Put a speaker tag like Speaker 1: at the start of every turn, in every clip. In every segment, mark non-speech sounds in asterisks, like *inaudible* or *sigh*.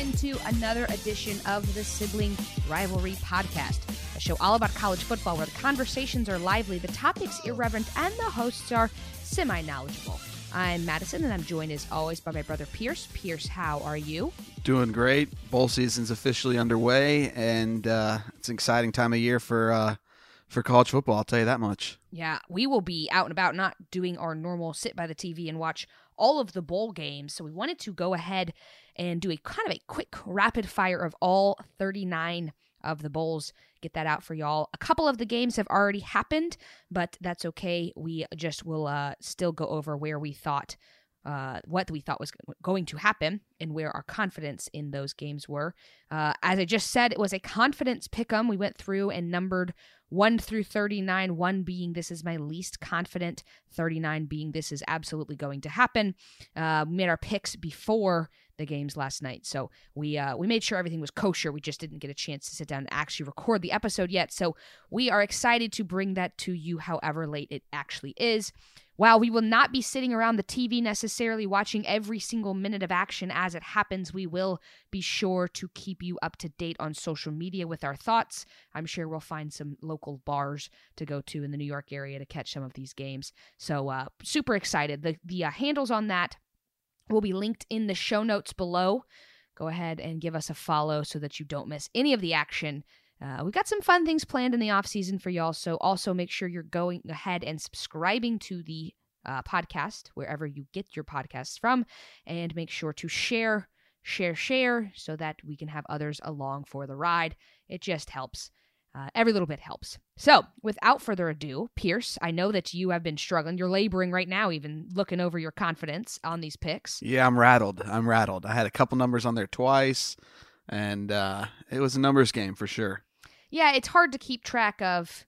Speaker 1: into another edition of the Sibling Rivalry Podcast, a show all about college football where the conversations are lively, the topics irreverent, and the hosts are semi knowledgeable. I'm Madison, and I'm joined as always by my brother Pierce. Pierce, how are you?
Speaker 2: Doing great. Bowl season's officially underway, and uh, it's an exciting time of year for uh, for college football. I'll tell you that much.
Speaker 1: Yeah, we will be out and about, not doing our normal sit by the TV and watch all of the bowl games. So we wanted to go ahead and do a kind of a quick rapid fire of all 39 of the bowls. Get that out for y'all. A couple of the games have already happened, but that's okay. We just will uh, still go over where we thought uh, what we thought was going to happen and where our confidence in those games were. Uh, as I just said, it was a confidence pick 'em. We went through and numbered 1 through 39, 1 being this is my least confident, 39 being this is absolutely going to happen. Uh, we made our picks before the games last night. So we uh, we made sure everything was kosher. We just didn't get a chance to sit down and actually record the episode yet. So we are excited to bring that to you however late it actually is. While we will not be sitting around the TV necessarily watching every single minute of action as it happens, we will be sure to keep you up to date on social media with our thoughts. I'm sure we'll find some local bars to go to in the New York area to catch some of these games. So uh, super excited. The the uh, handles on that will be linked in the show notes below. Go ahead and give us a follow so that you don't miss any of the action uh, we've got some fun things planned in the off season for y'all. So also make sure you're going ahead and subscribing to the uh, podcast wherever you get your podcasts from, and make sure to share, share, share, so that we can have others along for the ride. It just helps. Uh, every little bit helps. So, without further ado, Pierce, I know that you have been struggling. You're laboring right now, even looking over your confidence on these picks.
Speaker 2: Yeah, I'm rattled. I'm rattled. I had a couple numbers on there twice, and uh, it was a numbers game for sure
Speaker 1: yeah, it's hard to keep track of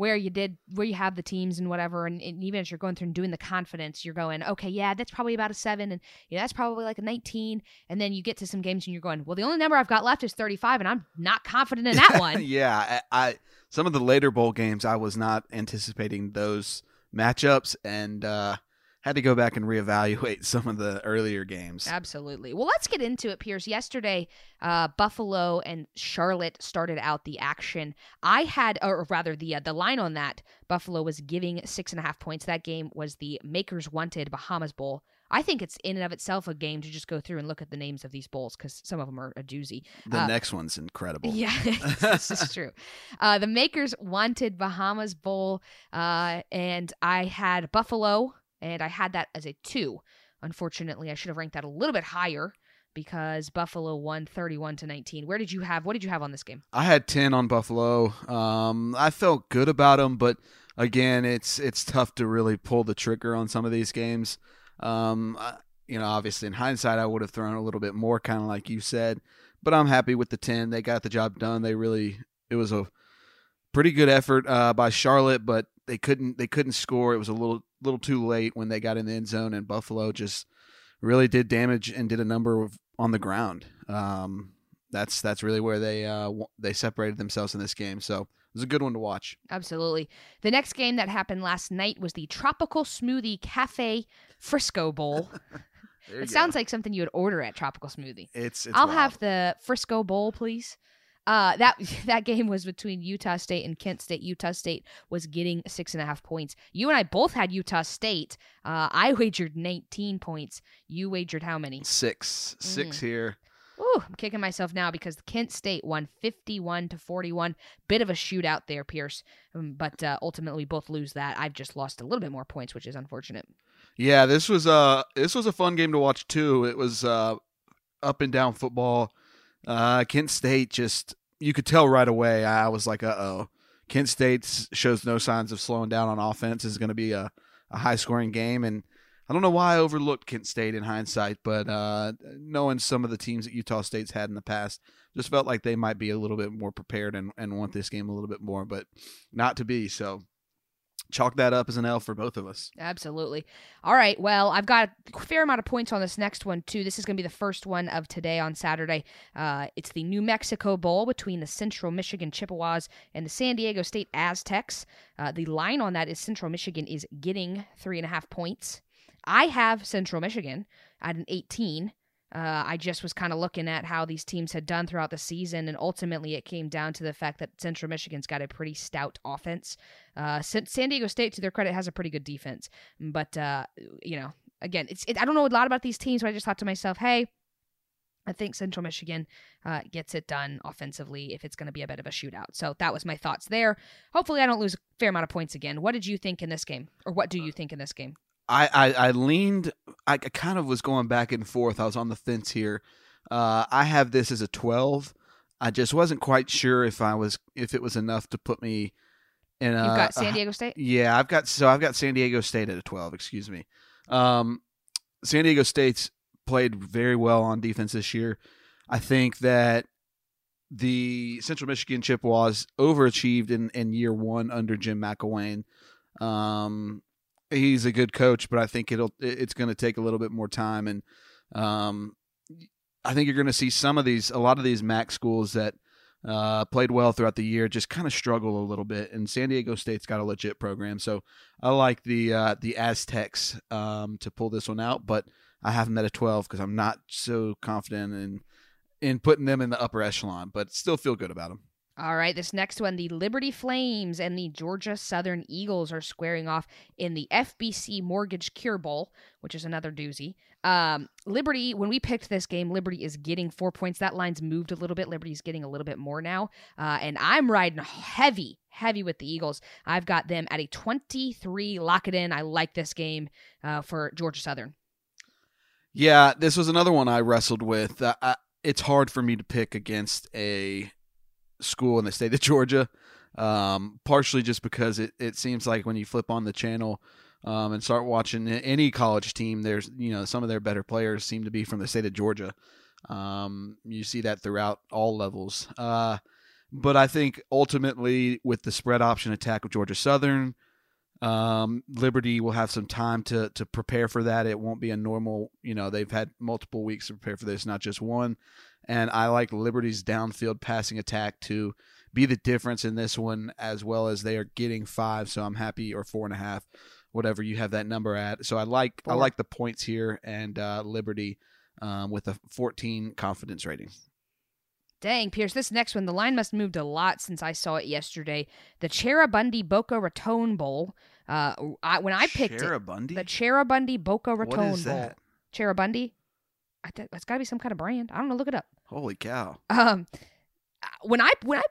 Speaker 1: where you did where you have the teams and whatever and, and, even as you're going through and doing the confidence you're going okay yeah that's probably about a seven and yeah that's probably like a 19 and then you get to some games and you're going well the only number i've got left is 35 and i'm not confident in that one. *laughs*
Speaker 2: Yeah I, I some of the later bowl games i was not anticipating those matchups and uh had to go back and reevaluate *laughs* some of the earlier games.
Speaker 1: Absolutely. Well, let's get into it, Pierce. Yesterday, uh, Buffalo and Charlotte started out the action. I had, or rather, the uh, the line on that Buffalo was giving six and a half points. That game was the Makers Wanted Bahamas Bowl. I think it's in and of itself a game to just go through and look at the names of these bowls because some of them are a doozy.
Speaker 2: The uh, next one's incredible.
Speaker 1: Yeah, *laughs* this is true. Uh, the Makers wanted Bahamas Bowl, uh, and I had Buffalo and I had that as a two. Unfortunately, I should have ranked that a little bit higher because Buffalo won 31 to 19. Where did you have what did you have on this game?
Speaker 2: I had 10 on Buffalo. Um, I felt good about them, but again, it's it's tough to really pull the trigger on some of these games. Um, you know, obviously in hindsight, I would have thrown a little bit more, kind of like you said, but I'm happy with the 10. They got the job done. They really it was a pretty good effort uh, by Charlotte, but they couldn't they couldn't score. It was a little little too late when they got in the end zone, and Buffalo just really did damage and did a number of on the ground. Um, that's that's really where they uh, they separated themselves in this game. So it was a good one to watch.
Speaker 1: Absolutely. The next game that happened last night was the Tropical Smoothie Cafe Frisco Bowl. *laughs* it sounds like something you would order at Tropical Smoothie.
Speaker 2: It's. it's
Speaker 1: I'll
Speaker 2: wild.
Speaker 1: have the Frisco Bowl, please. Uh, that *laughs* that game was between Utah State and Kent State. Utah State was getting six and a half points. You and I both had Utah State. Uh, I *laughs* wagered 19 points. You wagered how many?
Speaker 2: Six. Six mm. here.
Speaker 1: Ooh, I'm kicking myself now because Kent State won 51 to 41. Bit of a shootout there, Pierce. Um, but uh, ultimately, we both lose that. I've just lost a little bit more points, which is unfortunate.
Speaker 2: Yeah, this was uh this was a fun game to watch too. It was uh up and down football. Uh, Kent State just you could tell right away. I was like, uh oh. Kent State shows no signs of slowing down on offense. Is going to be a, a high scoring game, and I don't know why I overlooked Kent State in hindsight, but uh, knowing some of the teams that Utah State's had in the past, just felt like they might be a little bit more prepared and, and want this game a little bit more, but not to be. So chalk that up as an L for both of us.
Speaker 1: Absolutely. All right. Well, I've got a fair amount of points on this next one, too. This is going to be the first one of today on Saturday. Uh, it's the New Mexico Bowl between the Central Michigan Chippewas and the San Diego State Aztecs. Uh, the line on that is Central Michigan is getting three and a half points. I have Central Michigan at an 18. Uh, I just was kind of looking at how these teams had done throughout the season, and ultimately it came down to the fact that Central Michigan's got a pretty stout offense. Uh, San Diego State, to their credit, has a pretty good defense, but uh, you know, again, it's it, I don't know a lot about these teams, but I just thought to myself, hey, I think Central Michigan uh, gets it done offensively if it's going to be a bit of a shootout. So that was my thoughts there. Hopefully, I don't lose a fair amount of points again. What did you think in this game, or what do you think in this game?
Speaker 2: I, I, I leaned. I kind of was going back and forth. I was on the fence here. Uh, I have this as a twelve. I just wasn't quite sure if I was if it was enough to put me in. A,
Speaker 1: You've got San Diego State.
Speaker 2: yeah, I've got so I've got San Diego State at a twelve. Excuse me. Um, San Diego State's played very well on defense this year. I think that the Central Michigan Chippewas overachieved in, in year one under Jim McElwain. Um, he's a good coach, but I think it'll it's going to take a little bit more time, and um, I think you're going to see some of these, a lot of these MAC schools that uh, played well throughout the year, just kind of struggle a little bit. And San Diego State's got a legit program, so I like the uh, the Aztecs um, to pull this one out, but I have them at a 12 because I'm not so confident in in putting them in the upper echelon, but still feel good about them.
Speaker 1: All right, this next one, the Liberty Flames and the Georgia Southern Eagles are squaring off in the FBC Mortgage Cure Bowl, which is another doozy. Um, Liberty, when we picked this game, Liberty is getting four points. That line's moved a little bit. Liberty's getting a little bit more now. Uh, and I'm riding heavy, heavy with the Eagles. I've got them at a 23. Lock it in. I like this game uh, for Georgia Southern.
Speaker 2: Yeah, this was another one I wrestled with. Uh, I, it's hard for me to pick against a school in the state of Georgia, um, partially just because it, it seems like when you flip on the channel um, and start watching any college team, there's you know some of their better players seem to be from the state of Georgia. Um, you see that throughout all levels. Uh, but I think ultimately with the spread option attack of Georgia Southern, um, Liberty will have some time to to prepare for that. It won't be a normal, you know, they've had multiple weeks to prepare for this, not just one. And I like Liberty's downfield passing attack to be the difference in this one, as well as they are getting five. So I'm happy, or four and a half, whatever you have that number at. So I like Four. I like the points here and uh, Liberty um, with a 14 confidence rating.
Speaker 1: Dang, Pierce, this next one, the line must have moved a lot since I saw it yesterday. The Cheribundi Boca Raton Bowl. Uh, I, when I picked
Speaker 2: Cheribundi?
Speaker 1: it, the Cheribundi Boca Raton
Speaker 2: what is
Speaker 1: Bowl.
Speaker 2: That?
Speaker 1: Cheribundi? I th- that's got to be some kind of brand. I don't know. Look it up.
Speaker 2: Holy cow!
Speaker 1: Um, when I when I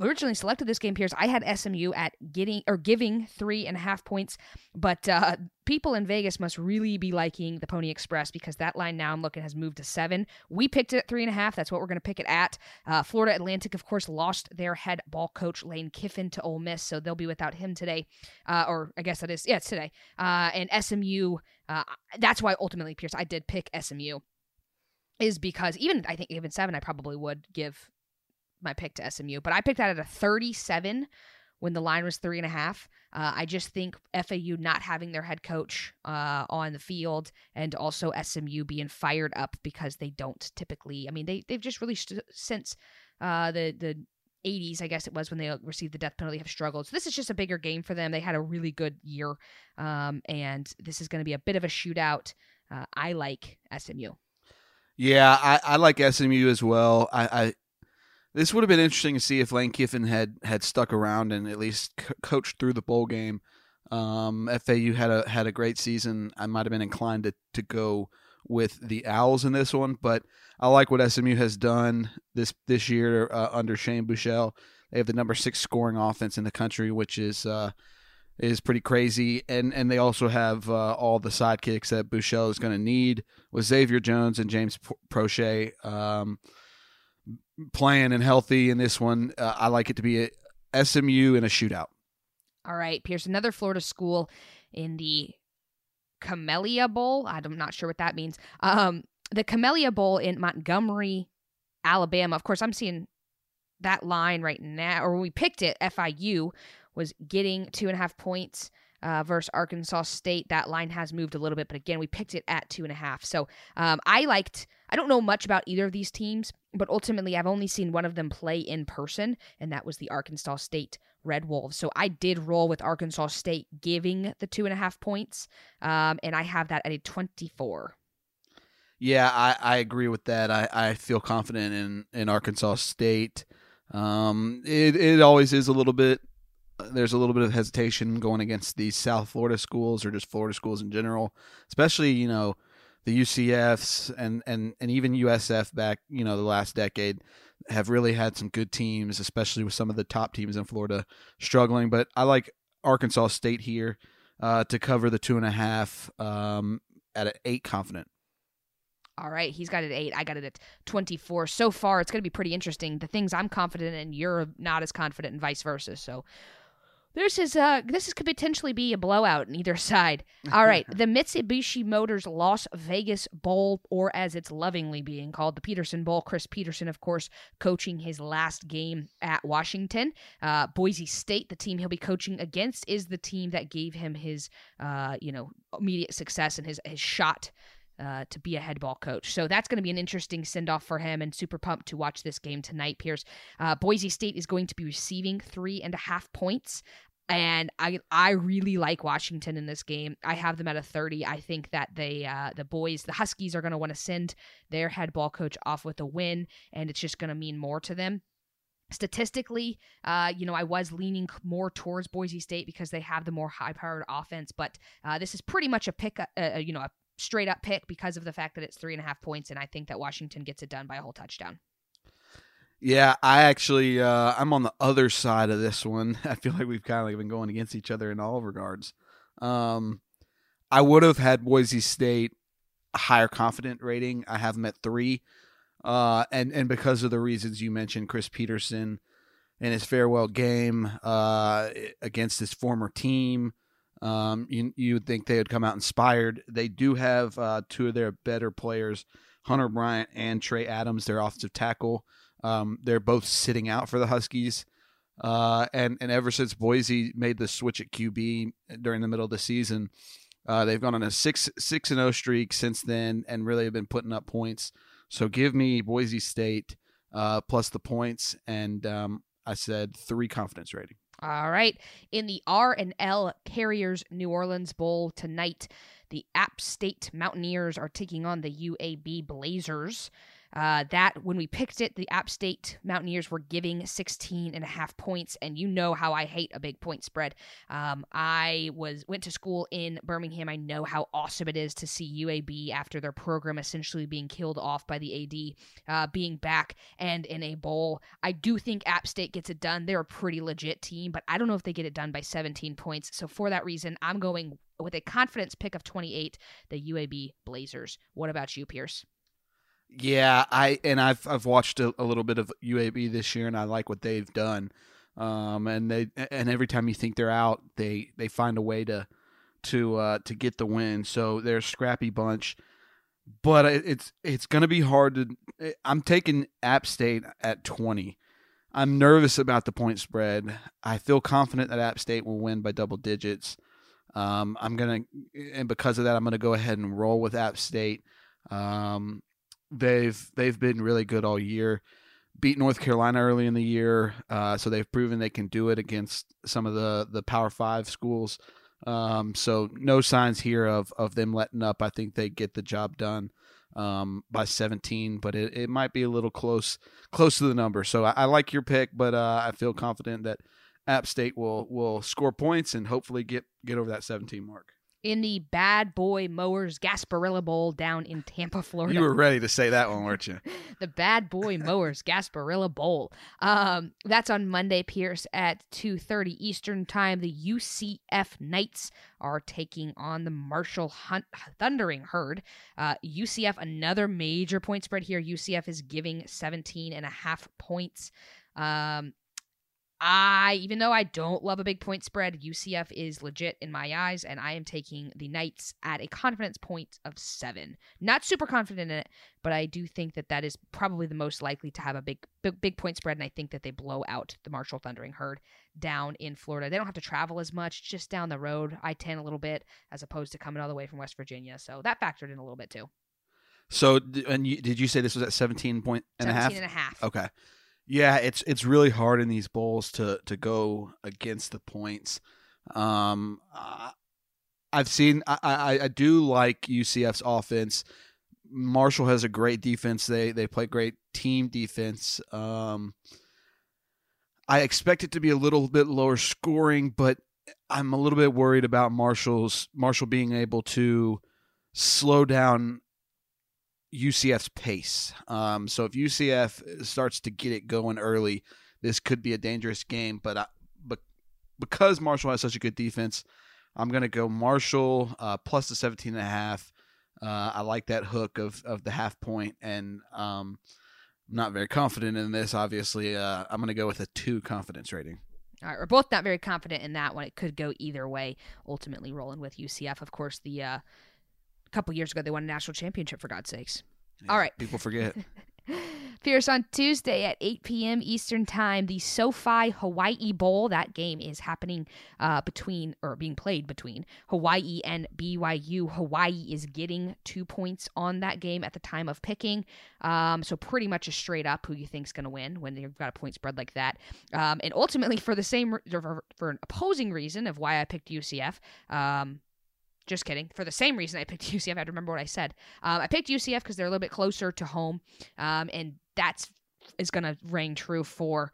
Speaker 1: originally selected this game, Pierce, I had SMU at getting or giving three and a half points, but uh, people in Vegas must really be liking the Pony Express because that line now I'm looking has moved to seven. We picked it at three and a half. That's what we're going to pick it at. Uh, Florida Atlantic, of course, lost their head ball coach Lane Kiffin to Ole Miss, so they'll be without him today. Uh, or I guess that is yeah, it's today. Uh, and SMU. Uh, that's why ultimately, Pierce, I did pick SMU. Is because even I think even seven, I probably would give my pick to SMU, but I picked that at a 37 when the line was three and a half. Uh, I just think FAU not having their head coach uh, on the field and also SMU being fired up because they don't typically. I mean, they they've just really st- since uh, the the 80s, I guess it was when they received the death penalty, have struggled. So this is just a bigger game for them. They had a really good year, um, and this is going to be a bit of a shootout. Uh, I like SMU.
Speaker 2: Yeah, I, I like SMU as well. I, I this would have been interesting to see if Lane Kiffin had had stuck around and at least co- coached through the bowl game. Um, FAU had a had a great season. I might have been inclined to, to go with the Owls in this one, but I like what SMU has done this this year uh, under Shane Buechele. They have the number six scoring offense in the country, which is uh, is pretty crazy, and and they also have uh, all the sidekicks that Buechele is going to need with Xavier Jones and James Proche. Um, playing and healthy in this one. Uh, I like it to be a SMU in a shootout.
Speaker 1: All right, Pierce, another Florida school in the Camellia Bowl. I'm not sure what that means. Um, the Camellia Bowl in Montgomery, Alabama. Of course, I'm seeing that line right now, or when we picked it, FIU was getting two and a half points uh, versus Arkansas State. That line has moved a little bit, but again, we picked it at two and a half. So um, I liked. I don't know much about either of these teams, but ultimately, I've only seen one of them play in person, and that was the Arkansas State Red Wolves. So I did roll with Arkansas State giving the two and a half points, um, and I have that at a twenty-four.
Speaker 2: Yeah, I, I agree with that. I, I feel confident in, in Arkansas State. Um, it it always is a little bit. There's a little bit of hesitation going against these South Florida schools or just Florida schools in general, especially you know the UCFs and and and even USF back you know the last decade have really had some good teams, especially with some of the top teams in Florida struggling. But I like Arkansas State here uh, to cover the two and a half um, at an eight confident.
Speaker 1: All right, he's got it at eight. I got it at 24. So far, it's going to be pretty interesting. The things I'm confident in, you're not as confident, and vice versa. So this is uh this could potentially be a blowout on either side. All right, *laughs* the Mitsubishi Motors Las Vegas Bowl, or as it's lovingly being called, the Petersen Bowl. Chris Petersen, of course, coaching his last game at Washington. Uh, Boise State, the team he'll be coaching against, is the team that gave him his uh you know immediate success and his his shot uh, to be a head ball coach. So that's going to be an interesting send off for him and super pumped to watch this game tonight, Pierce. Uh, Boise State is going to be receiving three and a half points. And I I really like Washington in this game. I have them at a 30. I think that they uh, the boys, the Huskies are going to want to send their head ball coach off with a win and it's just going to mean more to them statistically, uh, you know, I was leaning more towards Boise State because they have the more high-powered offense. But uh, this is pretty much a pick, uh, uh you know, a straight up pick because of the fact that it's three and a half points, and I think that Washington gets it done by a whole touchdown.
Speaker 2: Yeah, I actually uh, I'm on the other side of this one. *laughs* I feel like we've kind of been going against each other in all regards. Um, I would have had Boise State higher confident rating. I have them at three, uh, and and because of the reasons you mentioned, Chris Petersen in his farewell game uh, against his former team. Um, you you would think they would come out inspired. They do have uh, two of their better players, Hunter Bryant and Trey Adams, their offensive tackle. Um, they're both sitting out for the Huskies. Uh, and and ever since Boise made the switch at QB during the middle of the season, uh, they've gone on a six six and zero oh streak since then, and really have been putting up points. So give me Boise State uh, plus the points, and um, I said three confidence rating.
Speaker 1: All right. In the R and L Carriers New Orleans Bowl tonight, the App State Mountaineers are taking on the UAB Blazers. Uh, that when we picked it, the App State Mountaineers were giving 16 and a half points, and you know how I hate a big point spread. Um, I was went to school in Birmingham. I know how awesome it is to see UAB after their program essentially being killed off by the AD, uh, being back and in a bowl. I do think App State gets it done. They're a pretty legit team, but I don't know if they get it done by 17 points. So for that reason, I'm going with a confidence pick of 28, the UAB Blazers. What about you, Pierce?
Speaker 2: Yeah, I and I've I've watched a, a, little bit of UAB this year, and I like what they've done. Um, and they and every time you think they're out, they they find a way to to uh, to get the win. So they're a scrappy bunch, but it's it's going to be hard to. Eh, I'm taking App State at twenty. I'm nervous about the point spread. I feel confident that App State will win by double digits. Um, I'm gonna, and because of that, I'm gonna go ahead and roll with App State. Um, they've they've been really good all year. Beat North Carolina early in the year, uh, so they've proven they can do it against some of the the Power Five schools. Um, so no signs here of of them letting up. I think they get the job done um, by 17, but it, it might be a little close close to the number. So I, I like your pick, but uh, I feel confident that App State will will score points and hopefully get get over that 17 mark
Speaker 1: in the Bad Boy Mowers Gasparilla Bowl down in Tampa, Florida.
Speaker 2: You were ready to say that one, weren't you? *laughs*
Speaker 1: the Bad Boy Mowers Gasparilla Bowl. Um, that's on Monday, Pierce, at 2.30 Eastern Time. The UCF Knights are taking on the Marshall Hunt Thundering Herd. Uh, UCF, another major point spread here. UCF is giving 17 and a half points. Um, I, even though I don't love a big point spread, UCF is legit in my eyes, and I am taking the Knights at a confidence point of seven. Not super confident in it, but I do think that that is probably the most likely to have a big, big, big point spread, and I think that they blow out the Marshall Thundering Herd down in Florida. They don't have to travel as much, just down the road, I 10 a little bit, as opposed to coming all the way from West Virginia. So that factored in a little bit too.
Speaker 2: So, and you, did you say this was at 17 point and 17 a half?
Speaker 1: and a half.
Speaker 2: Okay. Yeah, it's it's really hard in these bowls to to go against the points. Um, I've seen I, I, I do like UCF's offense. Marshall has a great defense. They they play great team defense. Um, I expect it to be a little bit lower scoring, but I'm a little bit worried about Marshall's Marshall being able to slow down UCF's pace. Um, so if UCF starts to get it going early, this could be a dangerous game. But I, but because Marshall has such a good defense, I'm going to go Marshall uh, plus the 17 and a half. Uh, I like that hook of, of the half point, and um, I'm not very confident in this. Obviously, uh, I'm going to go with a two confidence rating.
Speaker 1: All right, we're both not very confident in that one. It could go either way. Ultimately, rolling with UCF. Of course, the uh, couple years ago they won a national championship. For God's sakes.
Speaker 2: Yeah,
Speaker 1: All right.
Speaker 2: people forget. *laughs*
Speaker 1: Pierce on Tuesday at 8 p.m. Eastern Time, the SoFi Hawaii Bowl. That game is happening uh, between, or being played between Hawaii and BYU. Hawaii is getting two points on that game at the time of picking. Um, so pretty much a straight up who you think's going to win when you've got a point spread like that. Um, and ultimately, for the same, for, for, an opposing reason of why I picked UCF, um, just kidding. For the same reason I picked *laughs* UCF, I had to remember what I said. Um, I picked UCF because they're a little bit closer to home, um, and that's is going to ring true for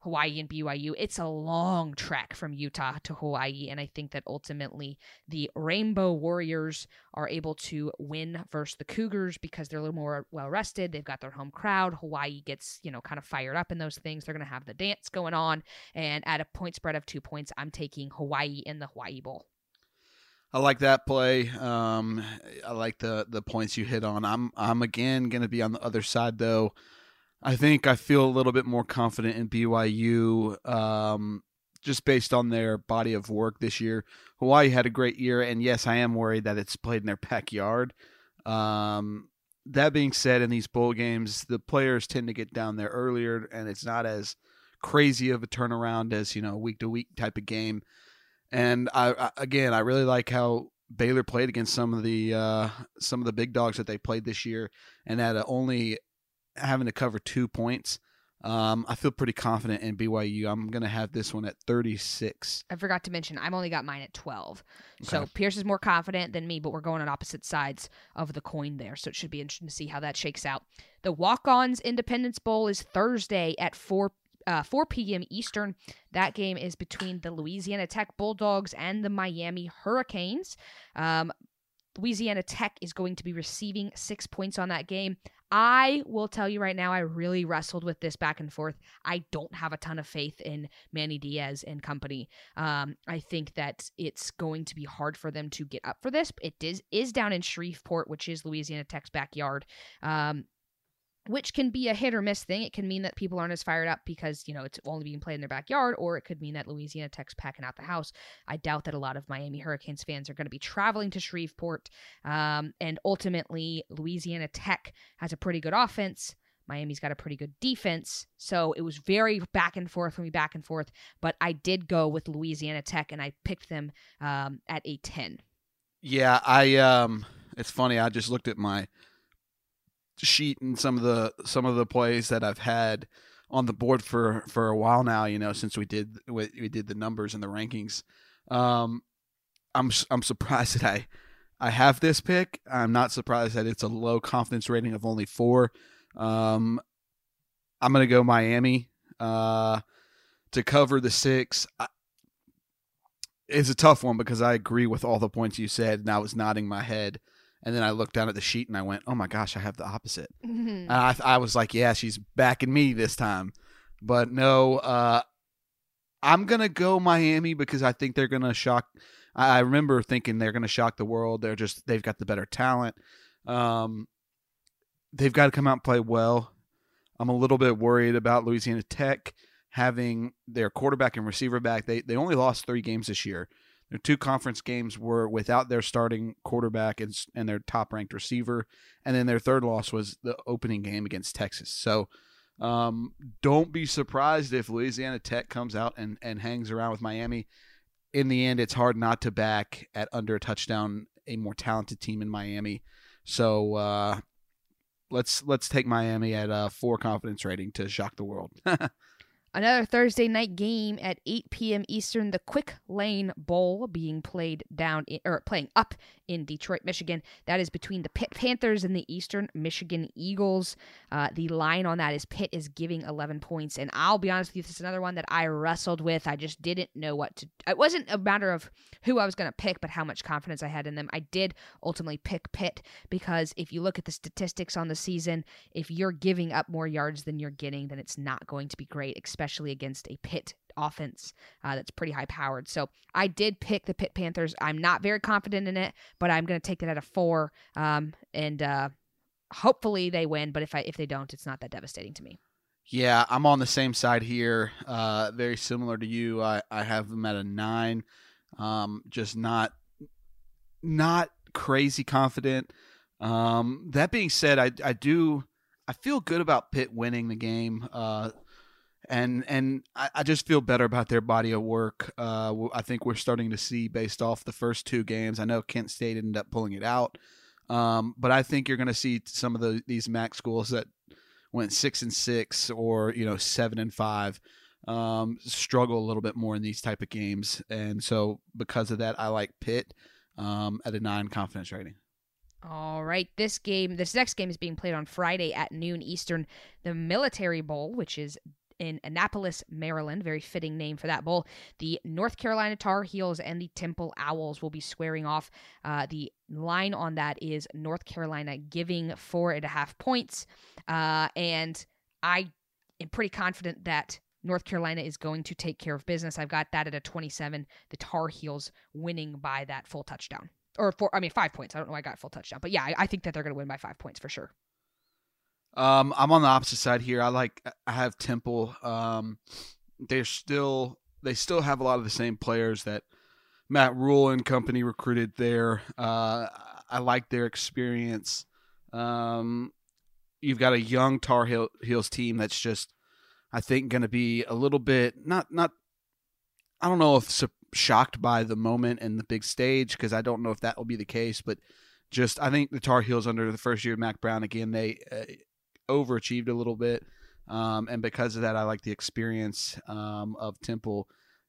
Speaker 1: Hawaii and BYU. It's a long trek from Utah to Hawaii, and I think that ultimately the Rainbow Warriors are able to win versus the Cougars because they're a little more well rested. They've got their home crowd. Hawaii gets you know kind of fired up in those things. They're going to have the dance going on, and at a point spread of two points, I'm taking Hawaii in the Hawaii Bowl.
Speaker 2: I like that play. Um, I like the the points you hit on. I'm I'm again going to be on the other side though. I think I feel a little bit more confident in BYU um, just based on their body of work this year. Hawaii had a great year, and yes, I am worried that it's played in their backyard. Um, that being said, in these bowl games, the players tend to get down there earlier, and it's not as crazy of a turnaround as you know week to week type of game. And I, I, again, I really like how Baylor played against some of the uh, some of the big dogs that they played this year, and at only having to cover two points. Um, I feel pretty confident in BYU. I'm going to have this one at 36.
Speaker 1: I forgot to mention, I've only got mine at 12. Okay. So Pierce is more confident than me, but we're going on opposite sides of the coin there. So it should be interesting to see how that shakes out. The Walk Ons Independence Bowl is Thursday at 4 uh, 4 p.m. Eastern. That game is between the Louisiana Tech Bulldogs and the Miami Hurricanes. Um, Louisiana Tech is going to be receiving six points on that game. I will tell you right now, I really wrestled with this back and forth. I don't have a ton of faith in Manny Diaz and company. Um, I think that it's going to be hard for them to get up for this. It is, is down in Shreveport, which is Louisiana Tech's backyard. Um, which can be a hit or miss thing. It can mean that people aren't as fired up because, you know, it's only being played in their backyard, or it could mean that Louisiana Tech's packing out the house. I doubt that a lot of Miami Hurricanes fans are going to be traveling to Shreveport. Um, and ultimately, Louisiana Tech has a pretty good offense. Miami's got a pretty good defense. So it was very back and forth for me, back and forth. But I did go with Louisiana Tech and I picked them um, at a 10.
Speaker 2: Yeah, I, um, it's funny. I just looked at my sheet and some of the some of the plays that I've had on the board for for a while now. You know, since we did we, we did the numbers and the rankings. Um, I'm I'm surprised that I I have this pick. I'm not surprised that it's a low confidence rating of only four. Um, I'm gonna go Miami uh, to cover the six. I, it's a tough one because I agree with all the points you said, and I was nodding my head. And then I looked down at the sheet and I went, "Oh my gosh, I have the opposite." Mm-hmm. I, I was like, "Yeah, she's backing me this time," but no. Uh, I'm gonna go Miami because I think they're gonna shock. I remember thinking they're gonna shock the world. They're just they've got the better talent. Um, they've got to come out and play well. I'm a little bit worried about Louisiana Tech having their quarterback and receiver back. They they only lost three games this year. Their two conference games were without their starting quarterback and, and their top ranked receiver. And then their third loss was the opening game against Texas. So um, don't be surprised if Louisiana Tech comes out and, and hangs around with Miami. In the end, it's hard not to back at under a touchdown a more talented team in Miami. So uh, let's let's take Miami at a four confidence rating to shock the world. *laughs*
Speaker 1: Another Thursday night game at 8 p.m. Eastern, the Quick Lane Bowl being played down in, or playing up in Detroit, Michigan. That is between the Pitt Panthers and the Eastern Michigan Eagles. Uh, the line on that is Pitt is giving 11 points, and I'll be honest with you, this is another one that I wrestled with. I just didn't know what to. It wasn't a matter of who I was going to pick, but how much confidence I had in them. I did ultimately pick Pitt because if you look at the statistics on the season, if you're giving up more yards than you're getting, then it's not going to be great, especially against a Pitt offense uh, that's pretty high powered. So I did pick the Pitt Panthers. I'm not very confident in it, but I'm going to take it at a four. Um, and uh, hopefully they win. But if I if they don't, it's not that devastating to me.
Speaker 2: Yeah, I'm on the same side here. Uh, very similar to you. I, I have them at a nine. Um, just not not crazy confident. Um, that being said, I I do I feel good about Pitt winning the game. Uh, and and I, I, just feel better about their body of work. Uh, I think we're starting to see based off the first two games. I know Kent State ended up pulling it out, um, but I think you're going to see some of the these MAC schools that went six and six or you know seven and five um, struggle a little bit more in these type of games, and so because of that, I like Pitt um, at a nine confidence rating.
Speaker 1: All right, this game, this next game is being played on Friday at noon Eastern. The Military Bowl, which is in Annapolis, Maryland. Very fitting name for that bowl. The North Carolina Tar Heels and the Temple Owls will be squaring off. Uh, the line on that is North Carolina giving four and a half points. Uh, and I am pretty confident that North Carolina is going to take care of business. I've got that at a 27. The Tar Heels winning by that full touchdown. Or four, I mean, five points. I don't know I got full touchdown. But yeah, I, I think that they're going to win by five points for sure.
Speaker 2: Um, I'm on the opposite side here. I like I have Temple. Um, they're still they still have a lot of the same players that Matt Rhule and company recruited there. Uh, I like their experience. Um, you've got a young Tar Heel, Heels team that's just, I think, going to be a little bit not not. I don't know if su- shocked by the moment and the big stage because I don't know if that will be the case, but just I think the Tar Heels under the first year of Mack Brown again they uh, overachieved a little bit, um, and because of that, I like the experience um, of Temple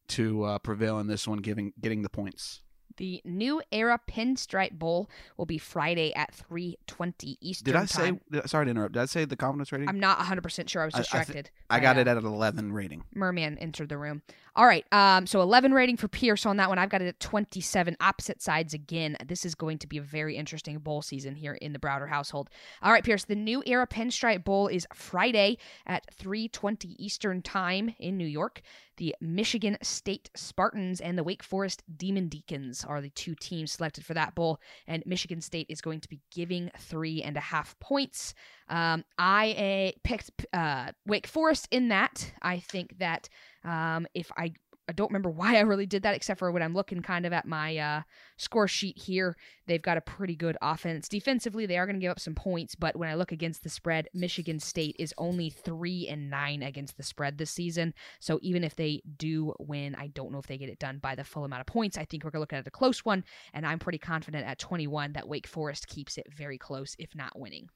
Speaker 2: to uh, prevail in this one, giving getting the points.
Speaker 1: The new era Pinstripe Bowl will be Friday at 3:20 Eastern.
Speaker 2: Did I say? Sorry to interrupt. Did I say the confidence rating?
Speaker 1: I'm not 100 percent sure. I was distracted.
Speaker 2: I, I, I got it at an 11 rating.
Speaker 1: Merman entered the room. All right. Um. So 11 rating for Pierce on that one. I've got it at 27. Opposite sides again. This is going to be a very interesting bowl season here in the Browder household. All right, Pierce. The new era Pinstripe Bowl is Friday at 3:20 Eastern time in New York. The Michigan State Spartans and the Wake Forest Demon Deacons are the two teams selected for that bowl, and Michigan State is going to be giving three and a half points. Um, I uh, picked uh, Wake Forest in that. I think that um, if I I don't remember why I really did that, except for when I'm looking kind of at my uh, score sheet here. They've got a pretty good offense. Defensively, they are going to give up some points, but when I look against the spread, Michigan State is only three and nine against the spread this season. So even if they do win, I don't know if they get it done by the full amount of points. I think we're going to look at a close one, and I'm pretty confident at 21 that Wake Forest keeps it very close, if not winning.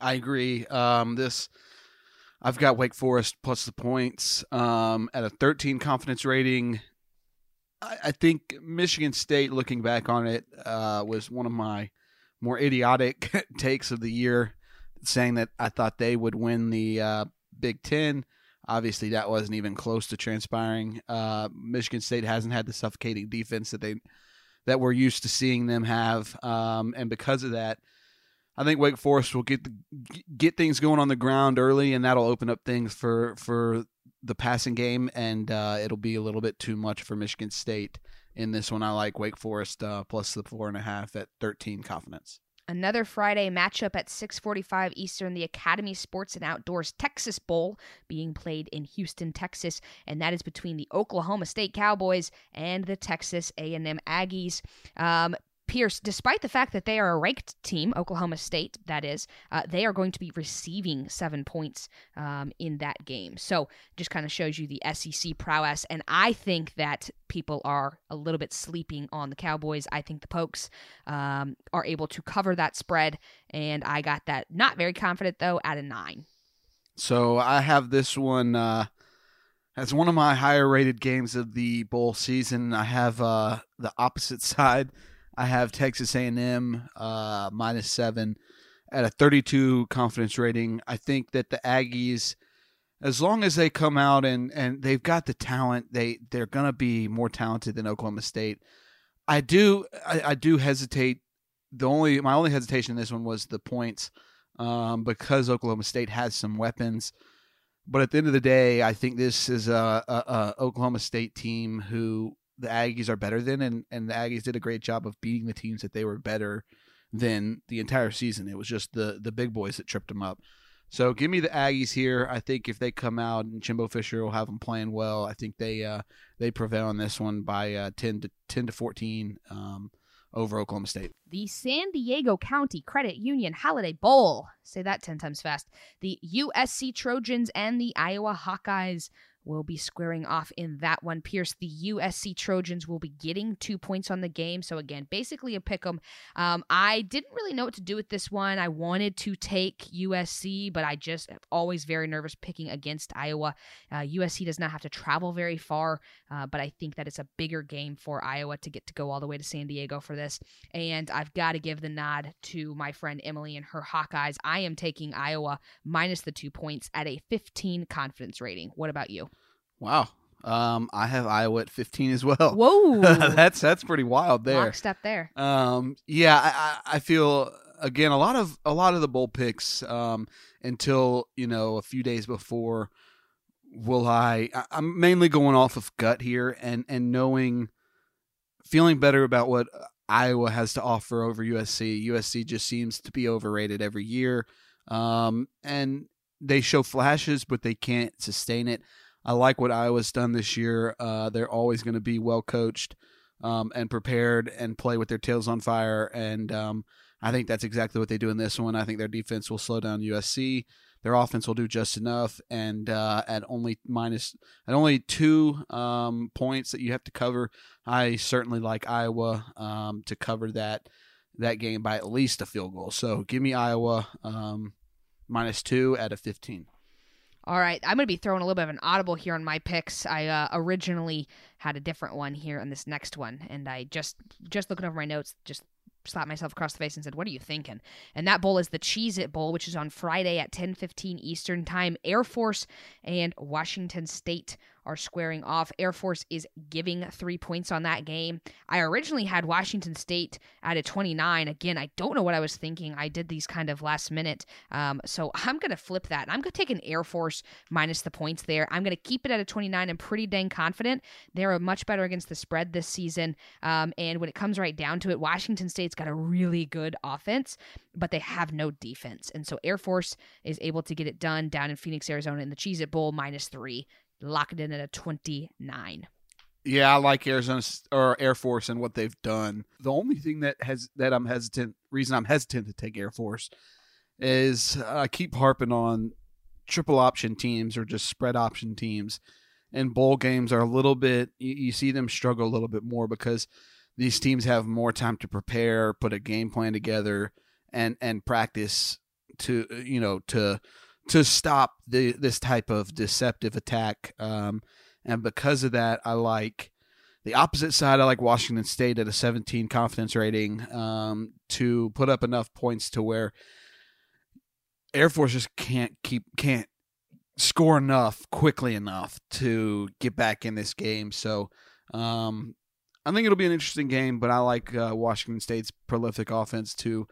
Speaker 2: I agree. Um, this I've got Wake Forest plus the points um, at a 13 confidence rating. I, I, think Michigan State, looking back on it, uh, was one of my more idiotic *laughs* takes of the year, saying that I thought they would win the uh, Big Ten. Obviously, that wasn't even close to transpiring. Uh, Michigan State hasn't had the suffocating defense that they that we're used to seeing them have, um, and because of that, I think Wake Forest will get the, get things going on the ground early, and that'll open up things for for the passing game, and uh, it'll be a little bit too much for Michigan State in this one. I like Wake Forest uh, plus the four and a half at thirteen confidence.
Speaker 1: Another Friday matchup at 6:45 Eastern, the Academy Sports and Outdoors Texas Bowl being played in Houston, Texas, and that is between the Oklahoma State Cowboys and the Texas A&M Aggies. Um, Pierce, despite the fact that they are a ranked team, Oklahoma State, that is, uh, they are going to be receiving seven points um, in that game. So just kind of shows you the SEC prowess. And I think that people are a little bit sleeping on the Cowboys. I think the Pokes um, are able to cover that spread. And I got that not very confident, though, at a nine.
Speaker 2: So I have this one. Uh, As one of my higher rated games of the bowl season, I have uh, the opposite *laughs* side. I have Texas A&M uh, minus seven at a 32 confidence rating. I think that the Aggies, as long as they come out and, and they've got the talent, they they're gonna be more talented than Oklahoma State. I do I, I do hesitate. The only my only hesitation in this one was the points, um, because Oklahoma State has some weapons. But at the end of the day, I think this is a, a, a Oklahoma State team who the Aggies are better than, and, and the Aggies did a great job of beating the teams that they were better than the entire season. It was just the the big boys that tripped them up. So give me the Aggies here. I think if they come out and Jimbo Fisher will have them playing well, I think they uh, they prevail on this one by uh, ten to ten to fourteen um, over Oklahoma State.
Speaker 1: The San Diego County Credit Union Holiday Bowl. Say that ten times fast. The USC Trojans and the Iowa Hawkeyes will be squaring off in that one. Pierce, the USC Trojans will be getting two points on the game. So, again, basically a pick 'em. Um, I didn't really know what to do with this one. I wanted to take USC, but I just am always very nervous picking against Iowa. Uh, USC does not have to travel very far, uh, but I think that it's a bigger game for Iowa to get to go all the way to San Diego for this. And I've got to give the nod to my friend Emily and her Hawkeyes. I am taking Iowa minus the two points at a 15 confidence rating. What about you?
Speaker 2: Wow. Um, I have Iowa at 15 as well. *laughs*
Speaker 1: Whoa.
Speaker 2: that's that's pretty wild there.
Speaker 1: Lockstep there.
Speaker 2: Um, yeah, I, I feel again a lot of a lot of the bowl picks um, until you know a few days before. Will I? I'm mainly going off of gut here and and knowing, feeling better about what Iowa has to offer over USC. USC just seems to be overrated every year, um, and they show flashes, but they can't sustain it. I like what Iowa's done this year. Uh, they're always going to be well coached um, and prepared and play with their tails on fire. And um, I think that's exactly what they do in this one. I think their defense will slow down USC. Their offense will do just enough. And uh, at only minus at only two um, points that you have to cover, I certainly like Iowa um, to cover that that game by at least a field goal. So give me Iowa um, minus two at a fifteen.
Speaker 1: All right, I'm going to be throwing a little bit of an audible here on my picks. I uh, originally had a different one here on this next one, and I just just looking over my notes, just slapped myself across the face and said, "What are you thinking?" And that bowl is the Cheez It Bowl, which is on Friday at 10:15 Eastern Time. Air Force and Washington State are squaring off. Air Force is giving three points on that game. I originally had Washington State at a 29. Again, I don't know what I was thinking. I did these kind of last minute. Um, so *laughs* I'm going to flip that. I'm going to take an Air Force minus the points there. I'm going to keep it at a 29. I'm pretty dang confident. They're much better against the spread this season. Um, and when it comes right down to it, Washington State's got a really good offense, but they have no defense. And so Air Force is able to get it done down in Phoenix, Arizona in the Cheez It Bowl minus three lock it in at a 29.
Speaker 2: Yeah, I like Arizona or Air Force and what they've done. The only thing that has that I'm hesitant, reason I'm hesitant to take Air Force, is I keep harping on triple option teams or just spread option teams, and bowl games are a little bit. You, you see them struggle a little bit more because these teams have more time to prepare, put a game plan together, and and practice to you know to to stop the this type of deceptive attack. Um, and because of that, I like the opposite side. I like Washington State at a 17 confidence rating um, to put up enough points to where Air Force just can't keep can't score enough quickly enough to get back in this game. So um, I think it'll be an interesting game, but I like uh, Washington State's prolific offense to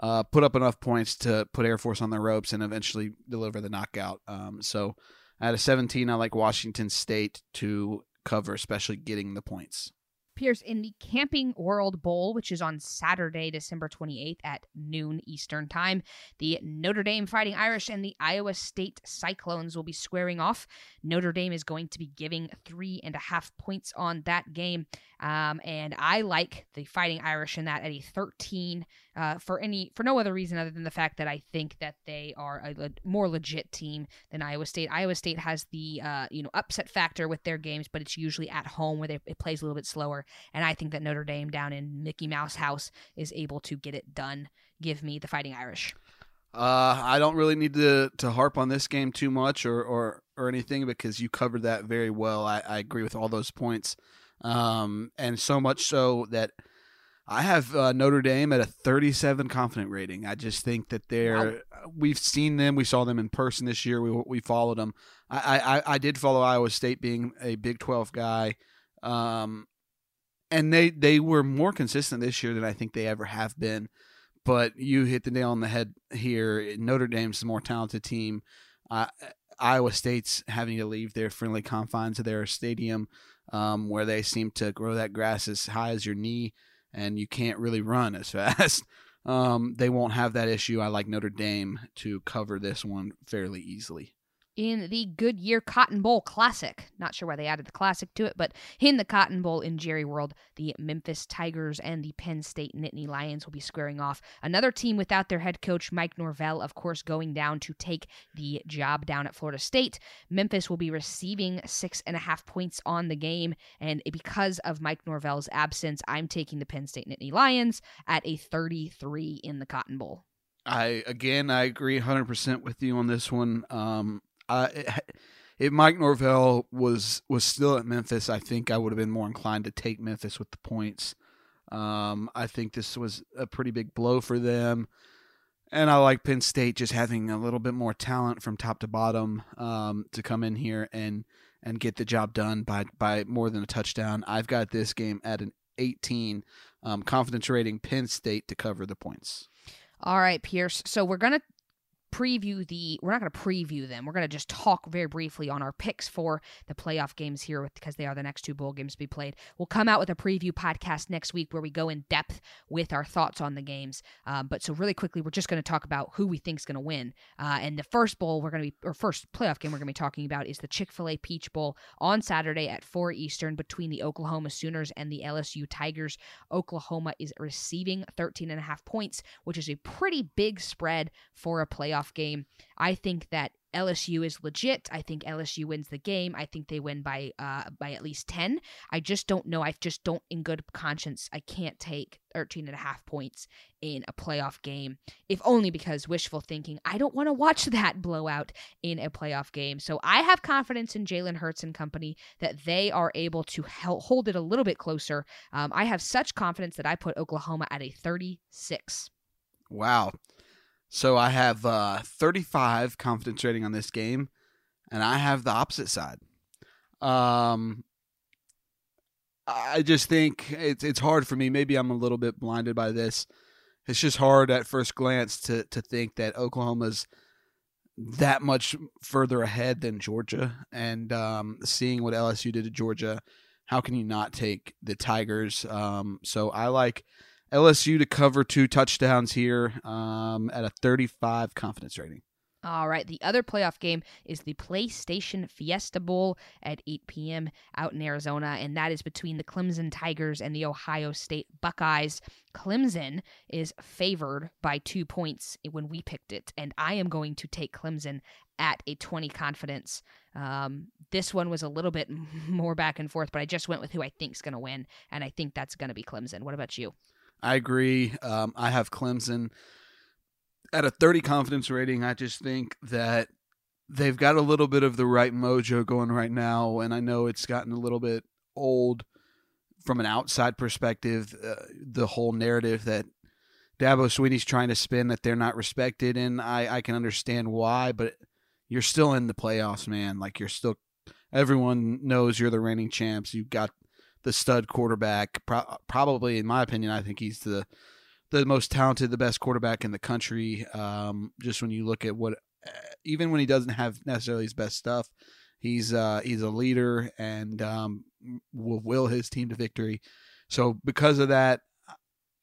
Speaker 2: uh, put up enough points to put Air Force on their ropes and eventually deliver the knockout. Um, so at a 17, I like Washington State to cover, especially getting the points.
Speaker 1: Pierce in the Camping World Bowl, which is on Saturday, December 28th at noon Eastern Time. The Notre Dame Fighting Irish and the Iowa State Cyclones will be squaring off. Notre Dame is going to be giving three and a half points on that game. Um, and I like the Fighting Irish in that at a 13 uh, for any for no other reason other than the fact that I think that they are a le- more legit team than Iowa State. Iowa State has the uh, you know upset factor with their games, but it's usually at home where they, it plays a little bit slower. And I think that Notre Dame down in Mickey Mouse House is able to get it done. Give me the Fighting Irish.
Speaker 2: Uh, I don't really need to to harp on this game too much or or or anything because you covered that very well. I, I agree with all those points, um, and so much so that I have uh, Notre Dame at a 37 confident rating. I just think that they're. Wow. We've seen them. We saw them in person this year. We we followed them. I I, I did follow Iowa State being a Big 12 guy, um, and they they were more consistent this year than I think they ever have been. But you hit the nail on the head here. Notre Dame's the more talented team. Uh, Iowa State's having to leave their friendly confines of their stadium, um, where they seem to grow that grass as high as your knee and you can't really run as *laughs* fast. Um, they won't have that issue. I like Notre Dame to cover this one fairly easily
Speaker 1: in the Goodyear Cotton Bowl Classic. Not sure why they added the Classic to it, but in the Cotton Bowl in Jerry World, the Memphis Tigers and the Penn State Nittany Lions will be squaring off. Another team without their head coach, Mike Norvell, of course, going down to take the job down at Florida State. Memphis will be receiving six and a half points on the game, and because of Mike Norvell's absence, I'm taking the Penn State Nittany Lions at a 33 in the Cotton Bowl.
Speaker 2: I again, I agree 100% with you on this one. Um, uh, if Mike Norvell was was still at Memphis, I think I would have been more inclined to take Memphis with the points. Um, I think this was a pretty big blow for them, and I like Penn State just having a little bit more talent from top to bottom um, to come in here and and get the job done by by more than a touchdown. I've got this game at an 18 um, confidence rating Penn State to cover the points.
Speaker 1: All right, Pierce. So we're going to preview the we're not going to preview them. We're going to just talk very briefly on our picks for the playoff games here because they are the next two bowl games to be played. We'll come out with a preview podcast next week where we go in depth with our thoughts on the games. Um, but so really quickly we're just going to talk about who we think is going to win. Uh, and the first bowl we're going to be or first playoff game we're going to be talking about is the chick-fil-a peach bowl on saturday at 4 eastern between the oklahoma sooners and the lsu tigers. Oklahoma is receiving 13 and a half points which is a pretty big spread for a playoff playoff game. I think that LSU is legit. I think LSU wins the game. I think they win by uh by at least 10. I just don't know. I just don't in good conscience I can't take 13 and a half points in a playoff game if only because wishful thinking. I don't want to watch *laughs* that blowout in a playoff game. So I have confidence in Jalen Hurts and company that they are able to hold it a little bit closer. Um, I have such confidence that I put Oklahoma at a 36.
Speaker 2: Wow. So I have uh, 35 confidence rating on this game, and I have the opposite side. Um, I just think it's it's hard for me. Maybe I'm a little bit blinded by this. It's just hard at first glance to to think that Oklahoma's that much further ahead than Georgia, and um, seeing what LSU did to Georgia, how can you not take the Tigers? Um, so I like LSU to cover two touchdowns here um, at a 35 confidence rating.
Speaker 1: All right. The other playoff game is the PlayStation Fiesta Bowl at 8 p.m. out in Arizona, and that is between the Clemson Tigers and the Ohio State Buckeyes. Clemson is favored by two points when we picked it, and I am going to take Clemson at a 20 confidence. Um, this one was a little bit *laughs* more back and forth, but I just went with who I think is going to win, and I think that's going to be Clemson. What about you?
Speaker 2: I agree. Um, I have Clemson at a 30 confidence rating. I just think that they've got a little bit of the right mojo going right now, and I know it's gotten a little bit old from an outside perspective. Uh, the whole narrative that Dabo Swinney's trying to spin that they're not respected, and I, I can understand why, but you're still in the playoffs, man. Like you're still, everyone knows you're the reigning champs. You've got the stud quarterback. Pro- probably, in my opinion, I think he's the the most talented, the best quarterback in the country. Um, just when you look at what, even when he doesn't have necessarily his best stuff, he's uh, he's a leader and um, will will his team to victory. So because of that,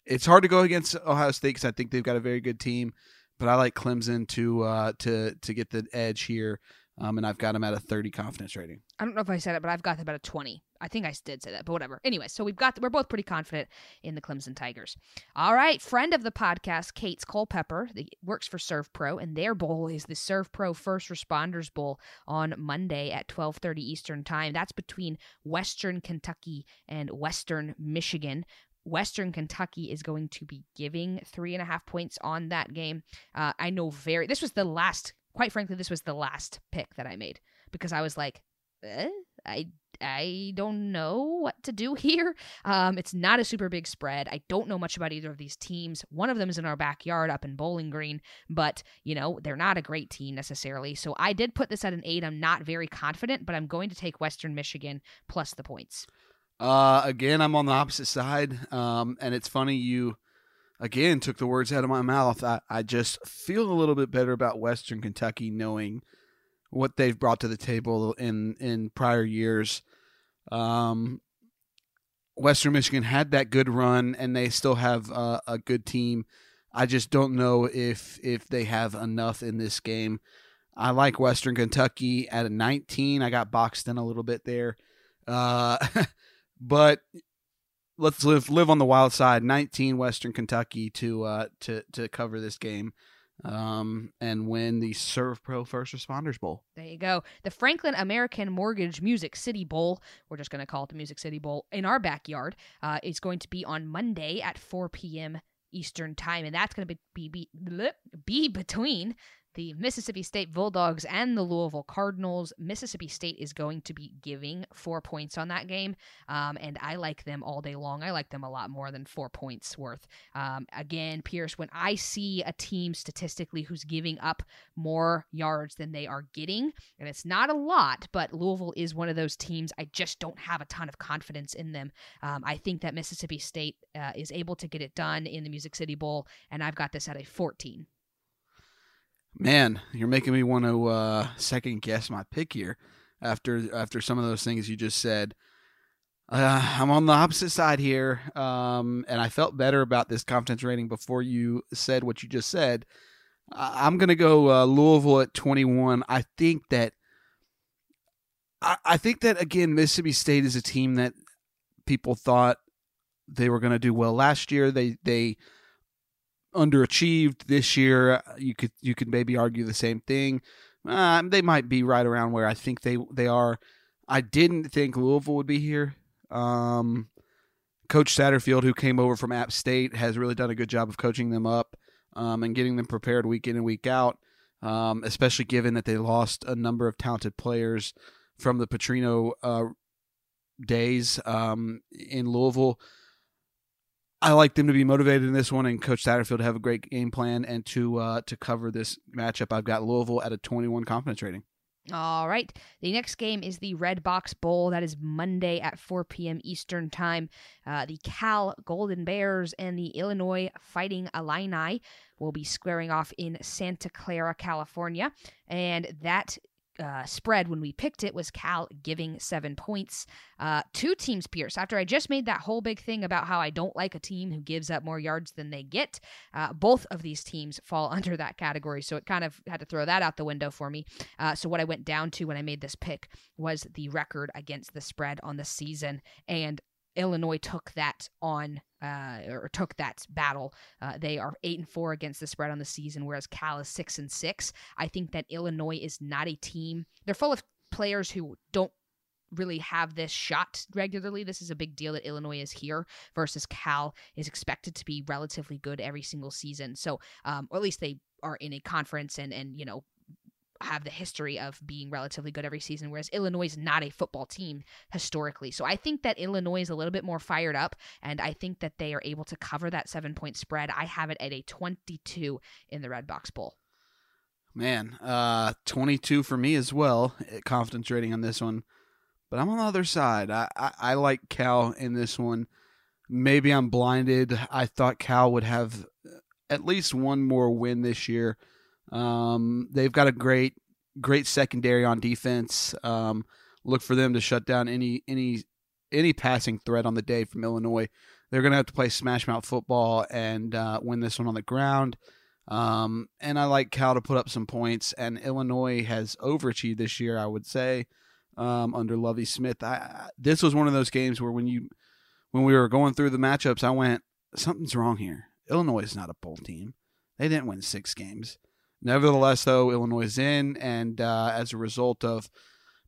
Speaker 2: it's hard to go against Ohio State because I think they've got a very good team. But I like Clemson to uh, to to get the edge here um, and I've got him at a 30 confidence rating.
Speaker 1: I don't know if I said it, but I've got them at a 20. I think I did say that, but whatever. Anyway, so we've got we're both pretty confident in the Clemson Tigers. All right, friend of the podcast, Kate's Culpepper, the, works for SERVPRO, and their bowl is the SERVPRO First Responders Bowl on Monday at 12:30 Eastern Time. That's between Western Kentucky and Western Michigan. Western Kentucky is going to be giving three and a half points on that game. Uh, I know very. This was the last quite frankly, this was the last pick that I made because I was like, eh, I I don't know what to do *laughs* here. Um, it's not a super big spread. I don't know much about either of these teams. One of them is in our backyard up in Bowling Green, but you know they're not a great team necessarily. So I did put this at an eight. I'm not very confident, but I'm going to take Western Michigan plus the points.
Speaker 2: Uh, again, I'm on the opposite side, um, and it's funny you again took the words out of my mouth. I, I just feel a little bit better about Western Kentucky knowing what they've brought to the table in in prior years. Um, Western Michigan had that good run, and they still have a good team. I just don't know if if they have enough in this game. I like Western Kentucky at a 19. I got boxed in a little bit there, uh, *laughs* but let's live live on the wild side. 19 Western Kentucky to uh, to to cover this game um, and win the SERVPRO First Responders Bowl.
Speaker 1: There you go. The Franklin American Mortgage Music City Bowl, we're just going to call it the Music City Bowl, in our backyard, uh, is going to be on Monday at 4 p.m. Eastern Time. And that's going to be, be, be, be between the Mississippi State Bulldogs and the Louisville Cardinals. Mississippi State is going to be giving four points on that game, um, and I like them all day long. I like them a lot more than four points worth. Um, again, Pierce, when I see a team statistically who's giving up more yards than they are getting, and it's not a lot, but Louisville is one of those teams I just don't have a ton of confidence in them. Um, I think that Mississippi State uh, is able to get it done in the Music City Bowl, and I've got this at a 14.
Speaker 2: Man, you're making me want to uh, second guess my pick here after after some of those things you just said. Uh, I'm on the opposite side here, um, and I felt better about this confidence rating before you said what you just said. I'm going to go uh, Louisville at 21. I think that I, I think that again Mississippi State is a team that people thought they were going to do well last year. They they underachieved this year. You could you could maybe argue the same thing. Uh, they might be right around where I think they they are. I didn't think Louisville would be here. Um, Coach Satterfield, who came over from App State, has really done a good job of coaching them up um, and getting them prepared week in and week out. Um, especially given that they lost a number of talented players from the Petrino uh, days um, in Louisville. I like them to be motivated in this one, and Coach Satterfield to have a great game plan and to uh, to cover this matchup. I've got Louisville at a 21 confidence rating.
Speaker 1: All right. The next game is the Redbox Bowl. That is Monday at 4 p.m. Eastern Time. Uh, the Cal Golden Bears and the Illinois Fighting Illini will be squaring off in Santa Clara, California. And that uh, spread when we picked it was Cal giving seven points. Uh, two teams, Pierce. After I just made that whole big thing about how I don't like a team who gives up more yards than they get, uh, both of these teams fall *laughs* under that category. So it kind of had to throw that out the window for me. Uh, so what I went down to when I made this pick was the record against the spread on the season. And Illinois took that on uh, or took that battle. Uh, they are eight and four against the spread on the season, whereas Cal is six and six. I think that Illinois is not a team. They're full of players who don't really have this shot regularly. This is a big deal that Illinois is here versus Cal is expected to be relatively good every single season. So, um, or at least they are in a conference and and you know have the history of being relatively good every season, whereas Illinois is not a football team historically. So I think that Illinois is a little bit more fired up, and I think that they are able to cover that seven point spread. I have it at a 22 in the Redbox Bowl.
Speaker 2: Man, uh, 22 for me as well. Eh, confidence rating on this one, but I'm on the other side. I, I, I like Cal in this one. Maybe I'm blinded. I thought Cal would have at least one more win this year. Um, they've got a great, great secondary on defense. Um, look for them to shut down any any any passing threat on the day from Illinois. They're going to have to play smash mouth football and uh, win this one on the ground. Um, and I like Cal to put up some points. And Illinois has overachieved this year, I would say, um, under Lovie Smith. I, this was one of those games where when you when we were going through the matchups, I went, something's wrong here. Illinois is not a bowl team. They didn't win six games. Nevertheless, though, Illinois is in, and uh, as a result of